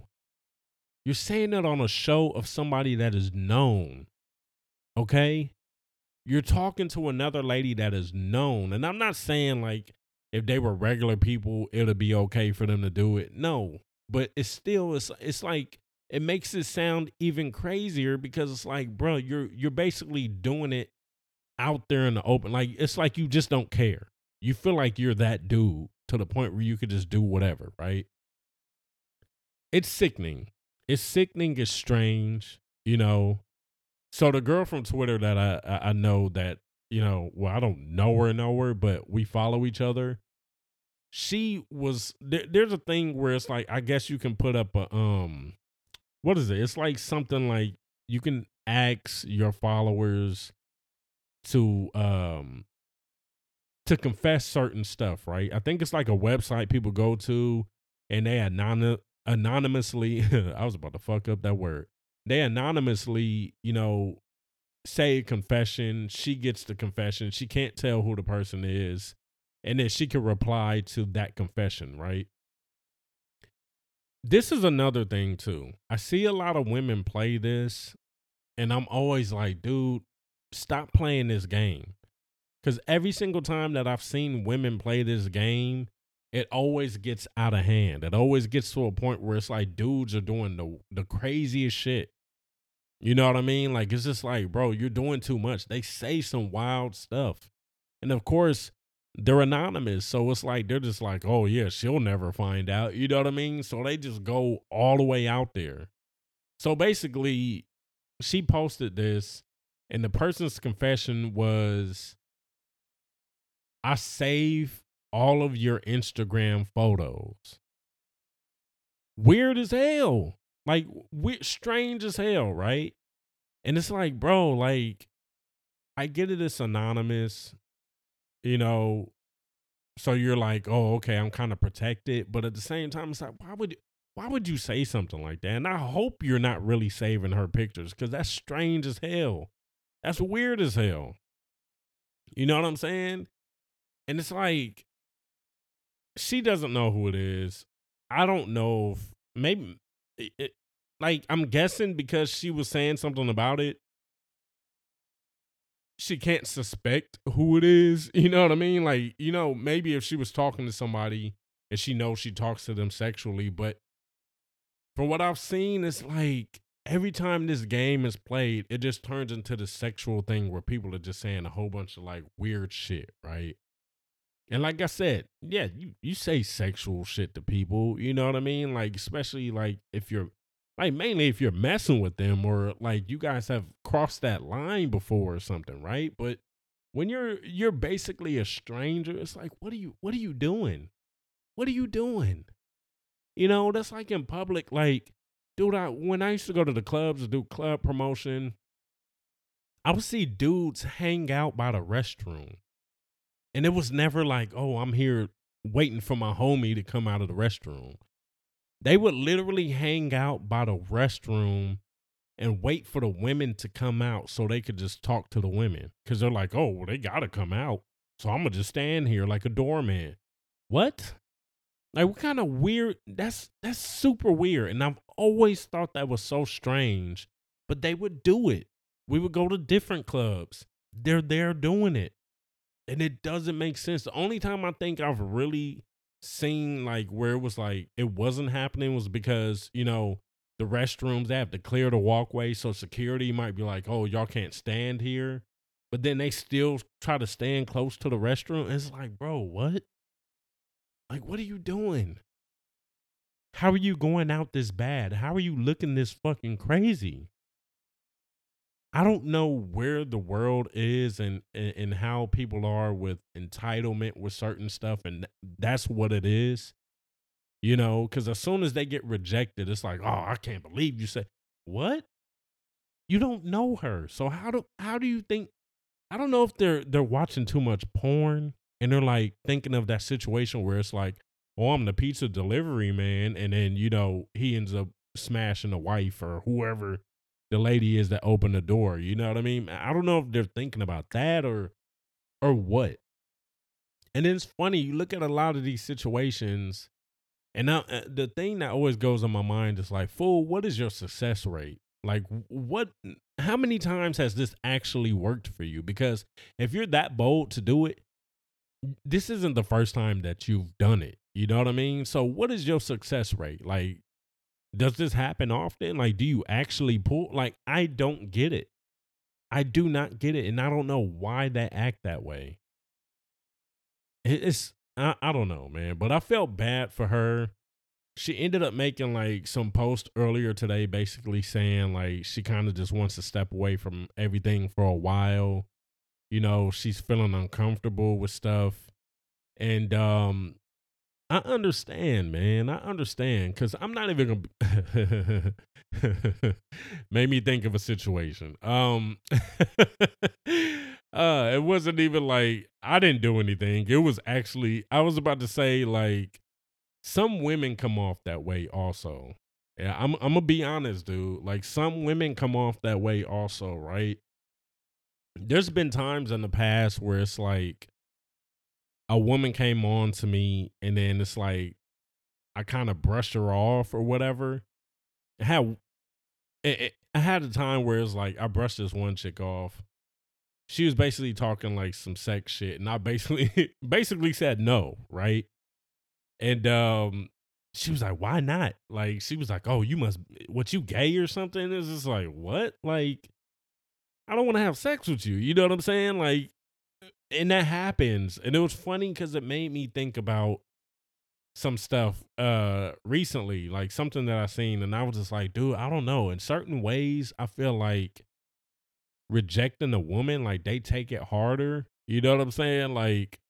You're saying it on a show of somebody that is known. Okay? You're talking to another lady that is known. And I'm not saying like if they were regular people, it'll be okay for them to do it. No. But it's still it's it's like it makes it sound even crazier because it's like, bro, you're you're basically doing it out there in the open. Like it's like you just don't care. You feel like you're that dude to the point where you could just do whatever, right? It's sickening. It's sickening. It's strange, you know. So the girl from Twitter that I I know that you know, well, I don't know her, know her, but we follow each other. She was there, there's a thing where it's like I guess you can put up a um, what is it? It's like something like you can ask your followers to um to confess certain stuff, right? I think it's like a website people go to and they anon- anonymously I was about to fuck up that word. They anonymously, you know, say confession, she gets the confession, she can't tell who the person is, and then she can reply to that confession, right? This is another thing too. I see a lot of women play this, and I'm always like, dude, stop playing this game. Because every single time that I've seen women play this game, it always gets out of hand. It always gets to a point where it's like dudes are doing the the craziest shit. You know what I mean? Like it's just like, bro, you're doing too much. They say some wild stuff. And of course, they're anonymous. So it's like they're just like, oh yeah, she'll never find out. You know what I mean? So they just go all the way out there. So basically, she posted this and the person's confession was I save all of your Instagram photos. Weird as hell. Like we're strange as hell, right? And it's like, bro, like I get it it's anonymous, you know. So you're like, oh, okay, I'm kind of protected, but at the same time, it's like, why would why would you say something like that? And I hope you're not really saving her pictures because that's strange as hell. That's weird as hell. You know what I'm saying? And it's like she doesn't know who it is. I don't know if maybe it, like I'm guessing because she was saying something about it. She can't suspect who it is. You know what I mean? Like, you know, maybe if she was talking to somebody and she knows she talks to them sexually, but from what I've seen, it's like every time this game is played, it just turns into the sexual thing where people are just saying a whole bunch of like weird shit, right? And like I said, yeah, you, you say sexual shit to people, you know what I mean? Like, especially like if you're like mainly if you're messing with them or like you guys have crossed that line before or something, right? But when you're you're basically a stranger, it's like, what are you what are you doing? What are you doing? You know, that's like in public, like dude, I when I used to go to the clubs to do club promotion, I would see dudes hang out by the restroom. And it was never like, oh, I'm here waiting for my homie to come out of the restroom. They would literally hang out by the restroom and wait for the women to come out so they could just talk to the women. Cause they're like, oh, well, they gotta come out. So I'm gonna just stand here like a doorman. What? Like what kind of weird that's that's super weird. And I've always thought that was so strange. But they would do it. We would go to different clubs. They're there doing it. And it doesn't make sense. The only time I think I've really seen like where it was like it wasn't happening was because you know the restrooms they have to clear the walkway, so security might be like, "Oh, y'all can't stand here," but then they still try to stand close to the restroom. It's like, bro, what? Like, what are you doing? How are you going out this bad? How are you looking this fucking crazy? I don't know where the world is and, and how people are with entitlement with certain stuff and that's what it is. You know, cuz as soon as they get rejected it's like, "Oh, I can't believe you said what? You don't know her. So how do how do you think I don't know if they're they're watching too much porn and they're like thinking of that situation where it's like, "Oh, I'm the pizza delivery man," and then you know he ends up smashing a wife or whoever the lady is that opened the door. You know what I mean? I don't know if they're thinking about that or or what. And it's funny, you look at a lot of these situations, and now uh, the thing that always goes on my mind is like, fool, what is your success rate? Like, what, how many times has this actually worked for you? Because if you're that bold to do it, this isn't the first time that you've done it. You know what I mean? So, what is your success rate? Like, does this happen often? Like, do you actually pull? Like, I don't get it. I do not get it. And I don't know why they act that way. It's, I, I don't know, man. But I felt bad for her. She ended up making like some post earlier today, basically saying like she kind of just wants to step away from everything for a while. You know, she's feeling uncomfortable with stuff. And um I understand, man. I understand because I'm not even gonna. Made me think of a situation. Um, uh, it wasn't even like I didn't do anything. It was actually I was about to say like some women come off that way also. Yeah, I'm I'm gonna be honest, dude. Like some women come off that way also, right? There's been times in the past where it's like a woman came on to me and then it's like I kind of brushed her off or whatever. I had it, it, I had a time where it's like I brushed this one chick off. She was basically talking like some sex shit, and I basically basically said no, right? And um, she was like, "Why not?" Like she was like, "Oh, you must what you gay or something?" It's just like what? Like I don't want to have sex with you. You know what I'm saying? Like and that happens and it was funny because it made me think about some stuff uh recently like something that i seen and i was just like dude i don't know. In certain ways i feel like rejecting a woman like they take it harder you know what i'm saying? Like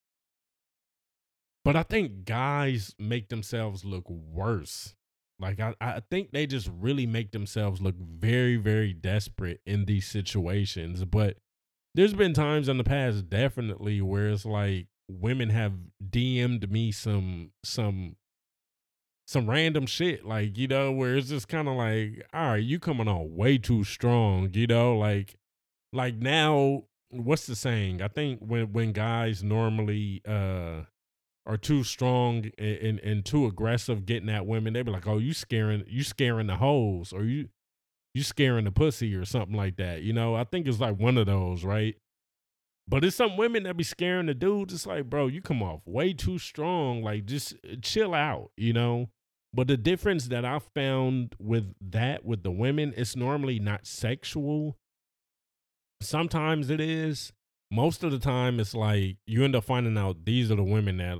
but i think guys make themselves look worse. Like I, I think they just really make themselves look very very desperate in these situations but there's been times in the past definitely where it's like women have DM'd me some some some random shit like you know where it's just kind of like all right you coming on way too strong you know like like now what's the saying? I think when when guys normally uh are too strong and, and, and too aggressive getting at women they be like oh you scaring you scaring the hoes or you you scaring the pussy or something like that. You know, I think it's like one of those, right? But it's some women that be scaring the dudes. It's like, bro, you come off way too strong. Like, just uh, chill out, you know? But the difference that I found with that, with the women, it's normally not sexual. Sometimes it is. Most of the time, it's like you end up finding out these are the women that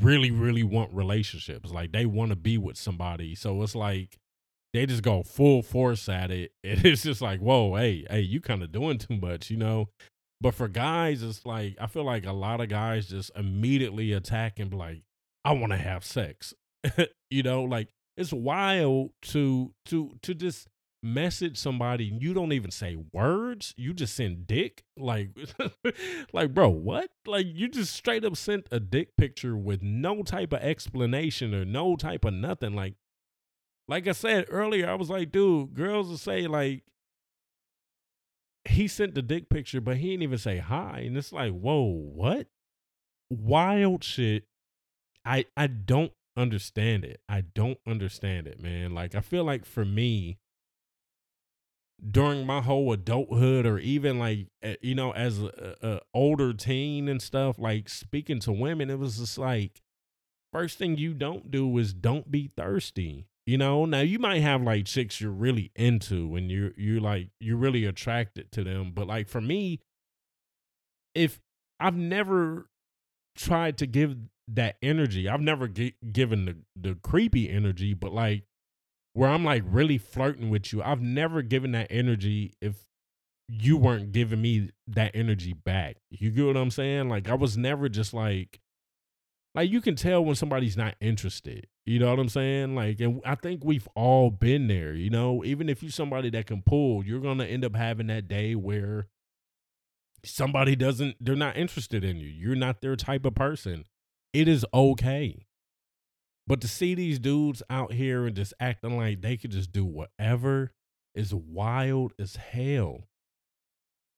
really, really want relationships. Like, they want to be with somebody. So it's like, they just go full force at it. And it's just like, whoa, hey, hey, you kind of doing too much, you know? But for guys, it's like, I feel like a lot of guys just immediately attack and be like, I want to have sex. you know, like it's wild to to to just message somebody and you don't even say words you just send dick like like bro what like you just straight up sent a dick picture with no type of explanation or no type of nothing like like I said earlier, I was like, dude, girls will say like he sent the dick picture, but he didn't even say hi. And it's like, whoa, what? Wild shit. I I don't understand it. I don't understand it, man. Like I feel like for me, during my whole adulthood or even like you know as a, a, older teen and stuff like speaking to women it was just like first thing you don't do is don't be thirsty. You know, now you might have like chicks you're really into and you're you're like you're really attracted to them, but like for me, if I've never tried to give that energy, I've never g- given the the creepy energy, but like where I'm like really flirting with you, I've never given that energy if you weren't giving me that energy back. You get what I'm saying? Like I was never just like like you can tell when somebody's not interested. You know what I'm saying? Like, and I think we've all been there. You know, even if you're somebody that can pull, you're gonna end up having that day where somebody doesn't, they're not interested in you. You're not their type of person. It is okay. But to see these dudes out here and just acting like they could just do whatever is wild as hell.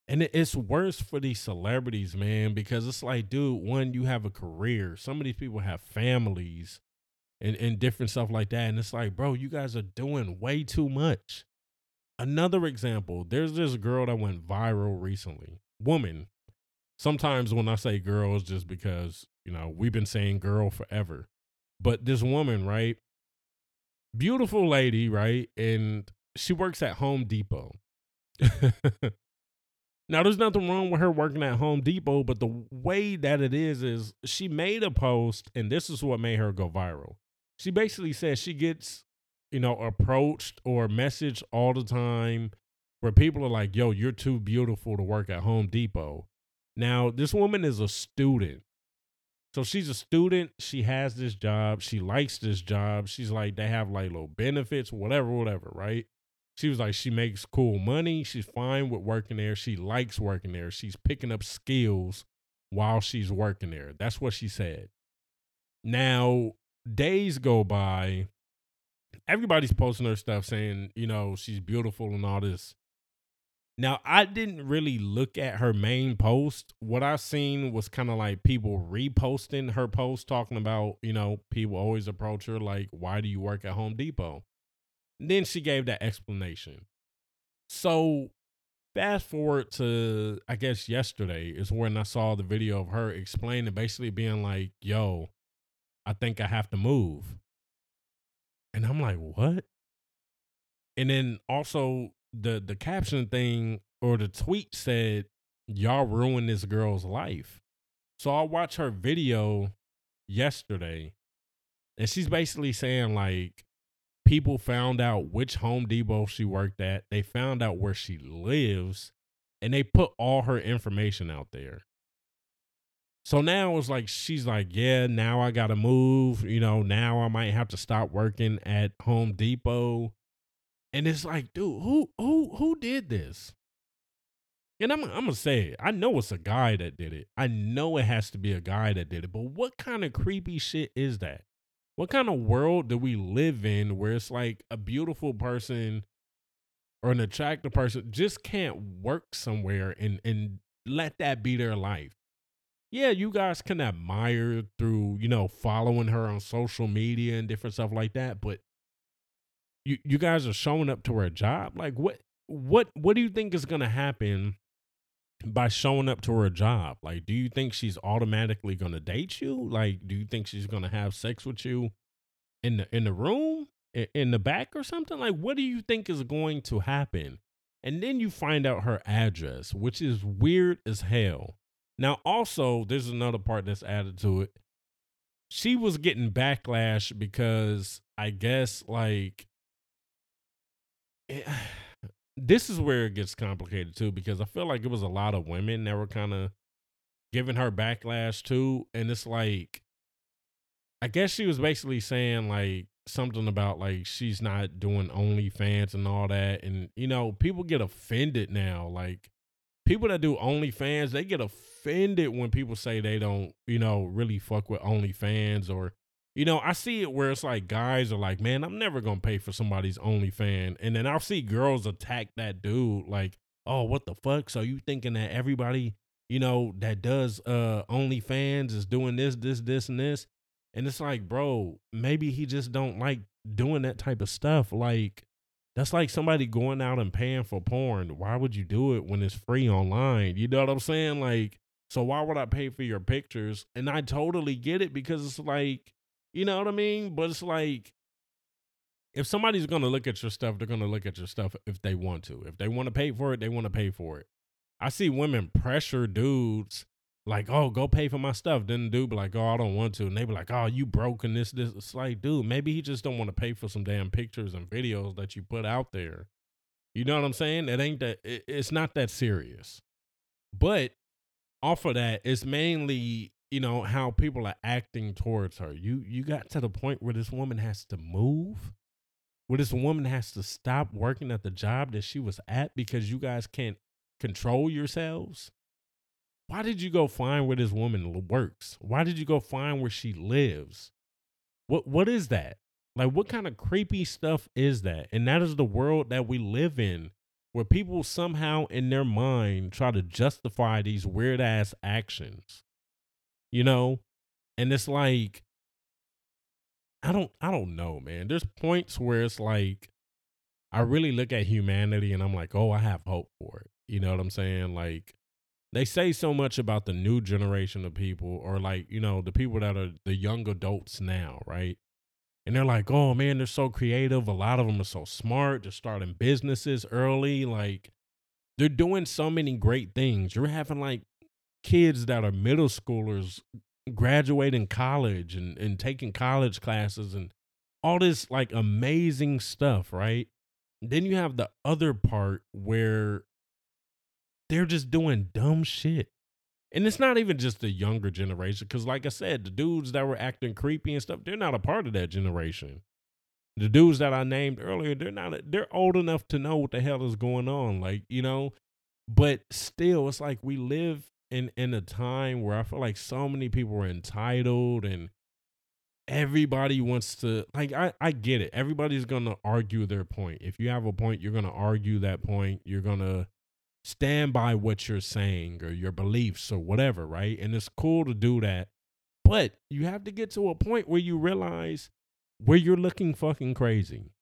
And it's worse for these celebrities, man, because it's like, dude, one, you have a career. Some of these people have families and, and different stuff like that. And it's like, bro, you guys are doing way too much. Another example, there's this girl that went viral recently. Woman. Sometimes when I say girls, just because, you know, we've been saying girl forever. But this woman, right? Beautiful lady, right? And she works at Home Depot. Now, there's nothing wrong with her working at Home Depot, but the way that it is, is she made a post, and this is what made her go viral. She basically says she gets, you know, approached or messaged all the time where people are like, yo, you're too beautiful to work at Home Depot. Now, this woman is a student. So she's a student. She has this job. She likes this job. She's like, they have like little benefits, whatever, whatever, right? She was like, she makes cool money. She's fine with working there. She likes working there. She's picking up skills while she's working there. That's what she said. Now, days go by. Everybody's posting her stuff saying, you know, she's beautiful and all this. Now, I didn't really look at her main post. What I seen was kind of like people reposting her post talking about, you know, people always approach her like, why do you work at Home Depot? Then she gave that explanation. So fast forward to I guess yesterday is when I saw the video of her explaining basically being like, yo, I think I have to move. And I'm like, what? And then also the the caption thing or the tweet said, Y'all ruined this girl's life. So I watched her video yesterday, and she's basically saying, like, people found out which Home Depot she worked at. They found out where she lives and they put all her information out there. So now it's like she's like, yeah, now I got to move, you know, now I might have to stop working at Home Depot. And it's like, dude, who who who did this? And I'm I'm gonna say it. I know it's a guy that did it. I know it has to be a guy that did it. But what kind of creepy shit is that? What kind of world do we live in where it's like a beautiful person or an attractive person just can't work somewhere and and let that be their life? Yeah you guys can admire through you know following her on social media and different stuff like that but you you guys are showing up to her job? Like what what what do you think is going to happen by showing up to her job. Like, do you think she's automatically gonna date you? Like, do you think she's gonna have sex with you in the in the room, in, the back or something? Like, what do you think is going to happen? And then you find out her address, which is weird as hell. Now, also, there's another part that's added to it. She was getting backlash because I guess like it, this is where it gets complicated too because I feel like it was a lot of women that were kind of giving her backlash too, and it's like, I guess she was basically saying like something about like she's not doing OnlyFans and all that, and you know people get offended now. Like people that do OnlyFans, they get offended when people say they don't, you know, really fuck with OnlyFans or you know, I see it where it's like guys are like, man, I'm never gonna pay for somebody's OnlyFans, and then I'll see girls attack that dude like, oh, what the fuck? So you thinking that everybody, you know, that does uh OnlyFans is doing this, this, this, and this, and it's like, bro, maybe he just don't like doing that type of stuff. Like, that's like somebody going out and paying for porn. Why would you do it when it's free online? You know what I'm saying? Like, so why would I pay for your pictures? And I totally get it because it's like You know what I mean? But it's like if somebody's gonna look at your stuff, they're gonna look at your stuff if they want to. If they want to pay for it, they want to pay for it. I see women pressure dudes like, oh, go pay for my stuff. Then the dude be like, oh, I don't want to. And they be like, oh, you broken this, this. It's like, dude, maybe he just don't want to pay for some damn pictures and videos that you put out there. You know what I'm saying? It ain't that, it, it's not that serious. But off of that, it's mainly, you know, how people are acting towards her. You you got to the point where this woman has to move, where this woman has to stop working at the job that she was at because you guys can't control yourselves why did you go find where this woman works? Why did you go find where she lives? What what is that? Like what kind of creepy stuff is that? And that is the world that we live in where people somehow in their mind try to justify these weird ass actions. You know? And it's like I don't I don't know, man. There's points where it's like I really look at humanity and I'm like, "Oh, I have hope for it." You know what I'm saying? Like they say so much about the new generation of people or like you know the people that are the young adults now right and they're like oh man they're so creative a lot of them are so smart they're starting businesses early like they're doing so many great things you're having like kids that are middle schoolers graduating college and, and taking college classes and all this like amazing stuff right then you have the other part where they're just doing dumb shit. And it's not even just the younger generation, because like I said, the dudes that were acting creepy and stuff, they're not a part of that generation. The dudes that I named earlier, they're not they're old enough to know what the hell is going on. Like, you know, but still, it's like we live in in a time where I feel like so many people are entitled and everybody wants to like I, I get it. Everybody's gonna argue their point. If you have a point, you're gonna argue that point. You're gonna stand by what you're saying or your beliefs or whatever, right? And it's cool to do that. But you have to get to a point where you realize where you're looking fucking crazy.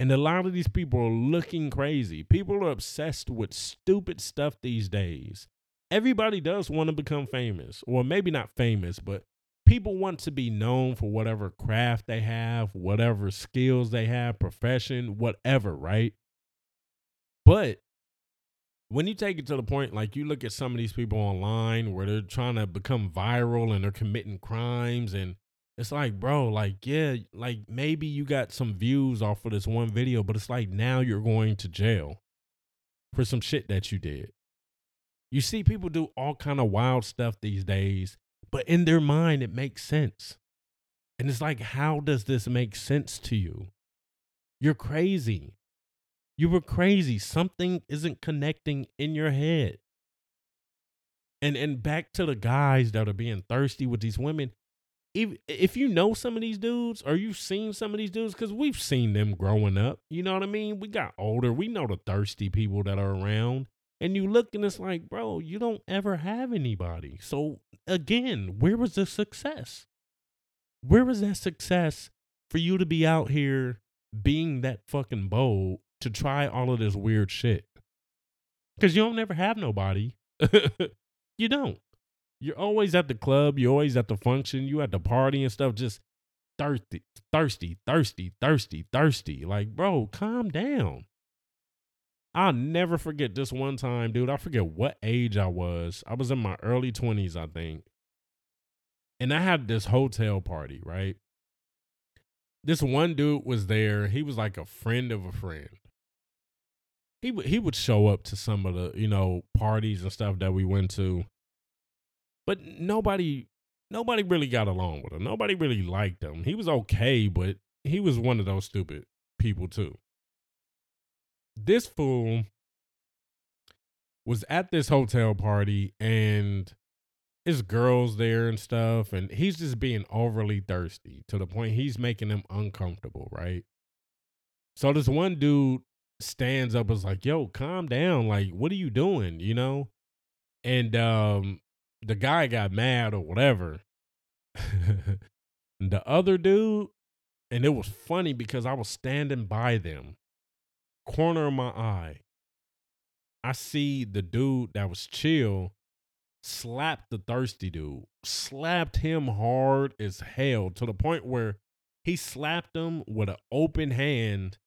And a lot of these people are looking crazy. People are obsessed with stupid stuff these days. Everybody does want to become famous, or maybe not famous, but people want to be known for whatever craft they have, whatever skills they have, profession, whatever, right? But when you take it to the point, like you look at some of these people online where they're trying to become viral and they're committing crimes, and it's like, bro, like, yeah, like maybe you got some views off of this one video, but it's like now you're going to jail for some shit that you did. You see people do all kind of wild stuff these days, but in their mind it makes sense. And it's like, how does this make sense to you? You're crazy. You were crazy. Something isn't connecting in your head. And and back to the guys that are being thirsty with these women. If if you know some of these dudes or you've seen some of these dudes, because we've seen them growing up, you know what I mean? We got older. We know the thirsty people that are around. And you look and it's like, bro, you don't ever have anybody. So again, where was the success? Where was that success for you to be out here being that fucking bold to try all of this weird shit. Because you don't never have nobody. you don't. You're always at the club. You're always at the function. You at the party and stuff. Just thirsty, thirsty, thirsty, thirsty, thirsty. Like, bro, calm down. I'll never forget this one time, dude. I forget what age I was. I was in my early 20s, I think. And I had this hotel party, right? This one dude was there. He was like a friend of a friend he would he would show up to some of the you know parties and stuff that we went to, but nobody nobody really got along with him. Nobody really liked him. He was okay, but he was one of those stupid people too. This fool was at this hotel party and his girls there and stuff, and he's just being overly thirsty to the point he's making them uncomfortable, right? So this one dude stands up was like, "Yo, calm down. Like, what are you doing?" You know? And um the guy got mad or whatever. the other dude, and it was funny because I was standing by them, corner of my eye. I see the dude that was chill slapped the thirsty dude, slapped him hard as hell to the point where he slapped him with an open hand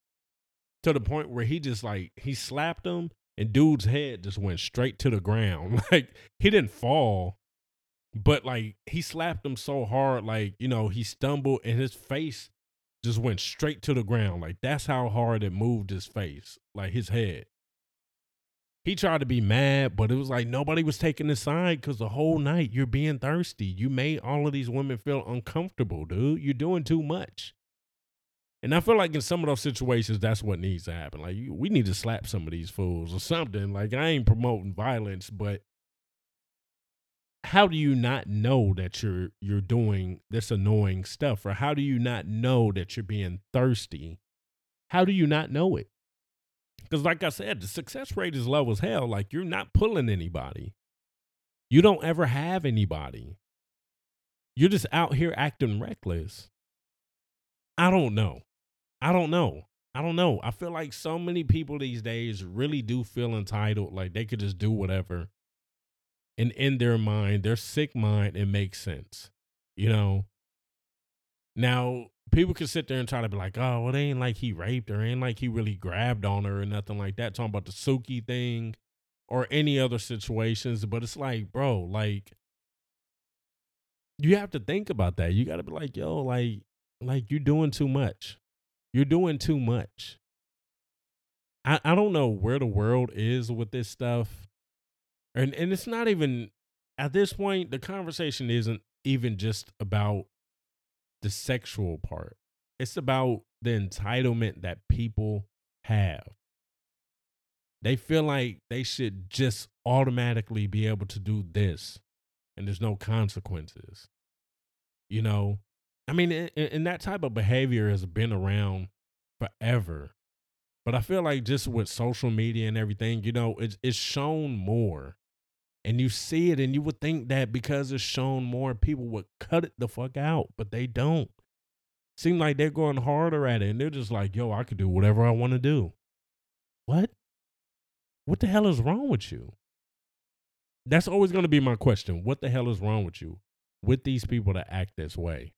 to the point where he just like he slapped him and dude's head just went straight to the ground. Like he didn't fall, but like he slapped him so hard, like, you know, he stumbled and his face just went straight to the ground. Like that's how hard it moved his face, like his head. He tried to be mad, but it was like nobody was taking his side because the whole night you're being thirsty. You made all of these women feel uncomfortable, dude. You're doing too much. And I feel like in some of those situations, that's what needs to happen. Like, you, we need to slap some of these fools or something. Like, I ain't promoting violence, but how do you not know that you're you're doing this annoying stuff, or how do you not know that you're being thirsty? How do you not know it? Because, like I said, the success rate is low as hell. Like, you're not pulling anybody. You don't ever have anybody. You're just out here acting reckless. I don't know. I don't know. I don't know. I feel like so many people these days really do feel entitled, like they could just do whatever. And in their mind, their sick mind, it makes sense. You know? Now, people can sit there and try to be like, oh, well, it ain't like he raped her, it ain't like he really grabbed on her or nothing like that. Talking about the Suki thing or any other situations. But it's like, bro, like you have to think about that. You gotta be like, yo, like, like you're doing too much. You're doing too much. I, I don't know where the world is with this stuff. And and it's not even at this point, the conversation isn't even just about the sexual part. It's about the entitlement that people have. They feel like they should just automatically be able to do this and there's no consequences. You know, I mean, and, that type of behavior has been around forever. But I feel like just with social media and everything, you know, it's, it's shown more and you see it and you would think that because it's shown more people would cut it the fuck out but they don't. Seem like they're going harder at it and they're just like yo i could do whatever i want to do. What? What the hell is wrong with you? That's always going to be my question. What the hell is wrong with you with these people that act this way?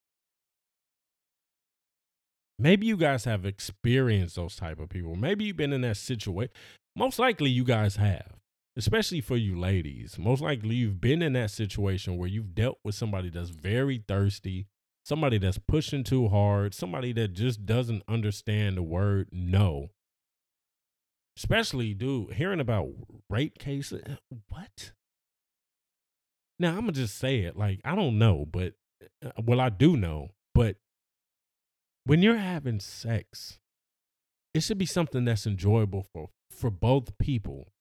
Maybe you guys have experienced those type of people. Maybe you've been in that situation most likely you guys have especially for you ladies. Most likely you've been in that situation where you've dealt with somebody that's very thirsty, somebody that's pushing too hard, somebody that just doesn't understand the word no. Especially, dude, hearing about rape cases. What? Now, I'm going to just say it like, I don't know, but, uh, well, I do know, but when you're having sex, it should be something that's enjoyable for, for both people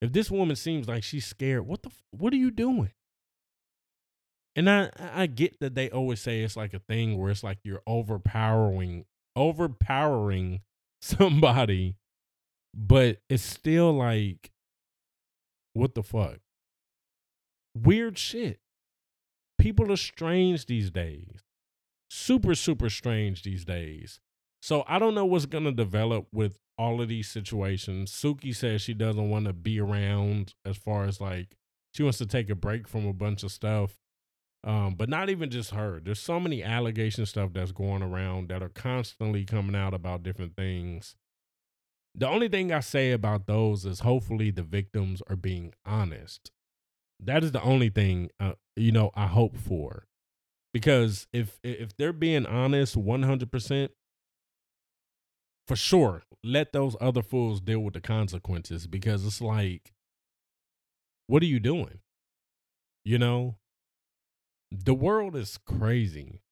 if this woman seems like she's scared, what the what are you doing? And I I get that they always say it's like a thing where it's like you're overpowering overpowering somebody, but it's still like what the fuck? Weird shit. People are strange these days. Super super strange these days. So I don't know what's gonna develop with all of these situations. Suki says she doesn't want to be around as far as like she wants to take a break from a bunch of stuff. Um, but not even just her. There's so many allegation stuff that's going around that are constantly coming out about different things. The only thing I say about those is hopefully the victims are being honest. That is the only thing uh, you know I hope for. Because if if they're being honest 100%, for sure let those other fools deal with the consequences because it's like what are you doing? You know? The world is crazy.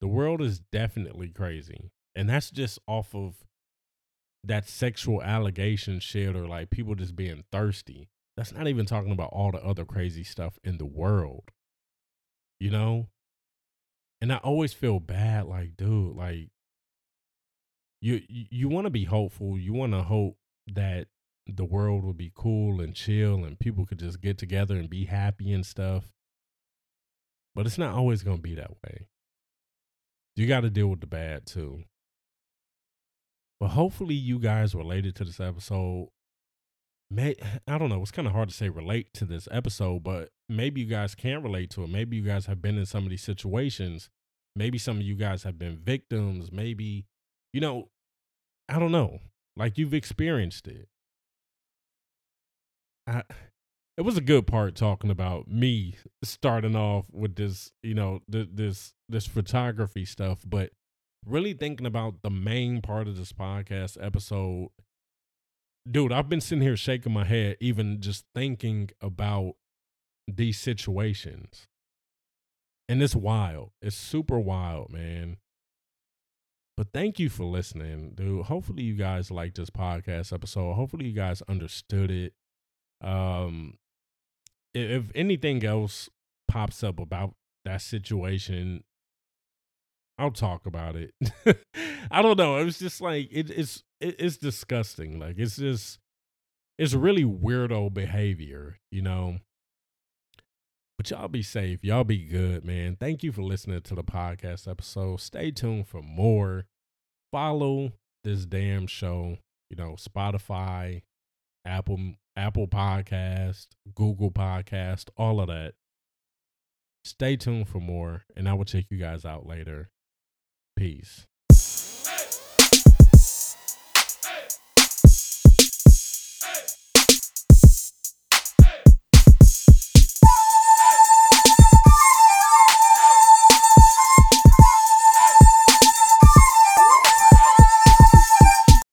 The world is definitely crazy. And that's just off of that sexual allegation shit or like people just being thirsty. That's not even talking about all the other crazy stuff in the world. You know? And i always feel bad like dude like you you, want to be hopeful. You want to hope that the world will be cool and chill and people could just get together and be happy and stuff. But it's not always going to be that way. You got to deal with the bad too. But hopefully, you guys related to this episode may I don't know, it's kind of hard to say relate to this episode, but maybe you guys can relate to it. Maybe you guys have been in some of these situations. Maybe some of you guys have been victims. Maybe, you know, I don't know. Like you've experienced it. I it was a good part talking about me starting off with this, you know, th- this this photography stuff, but really thinking about the main part of this podcast episode. Dude, I've been sitting here shaking my head even just thinking about these situations. And it's wild. It's super wild, man. But thank you for listening, dude. Hopefully you guys liked this podcast episode. Hopefully you guys understood it. Um if anything else pops up about that situation, I'll talk about it. I don't know. It was just like it, it's it, it's disgusting. Like it's just it's really weirdo behavior, you know. But y'all be safe. Y'all be good, man. Thank you for listening to the podcast episode. Stay tuned for more. Follow this damn show. You know, Spotify, Apple Apple Podcast, Google Podcast, all of that. Stay tuned for more, and I will check you guys out later. Peace.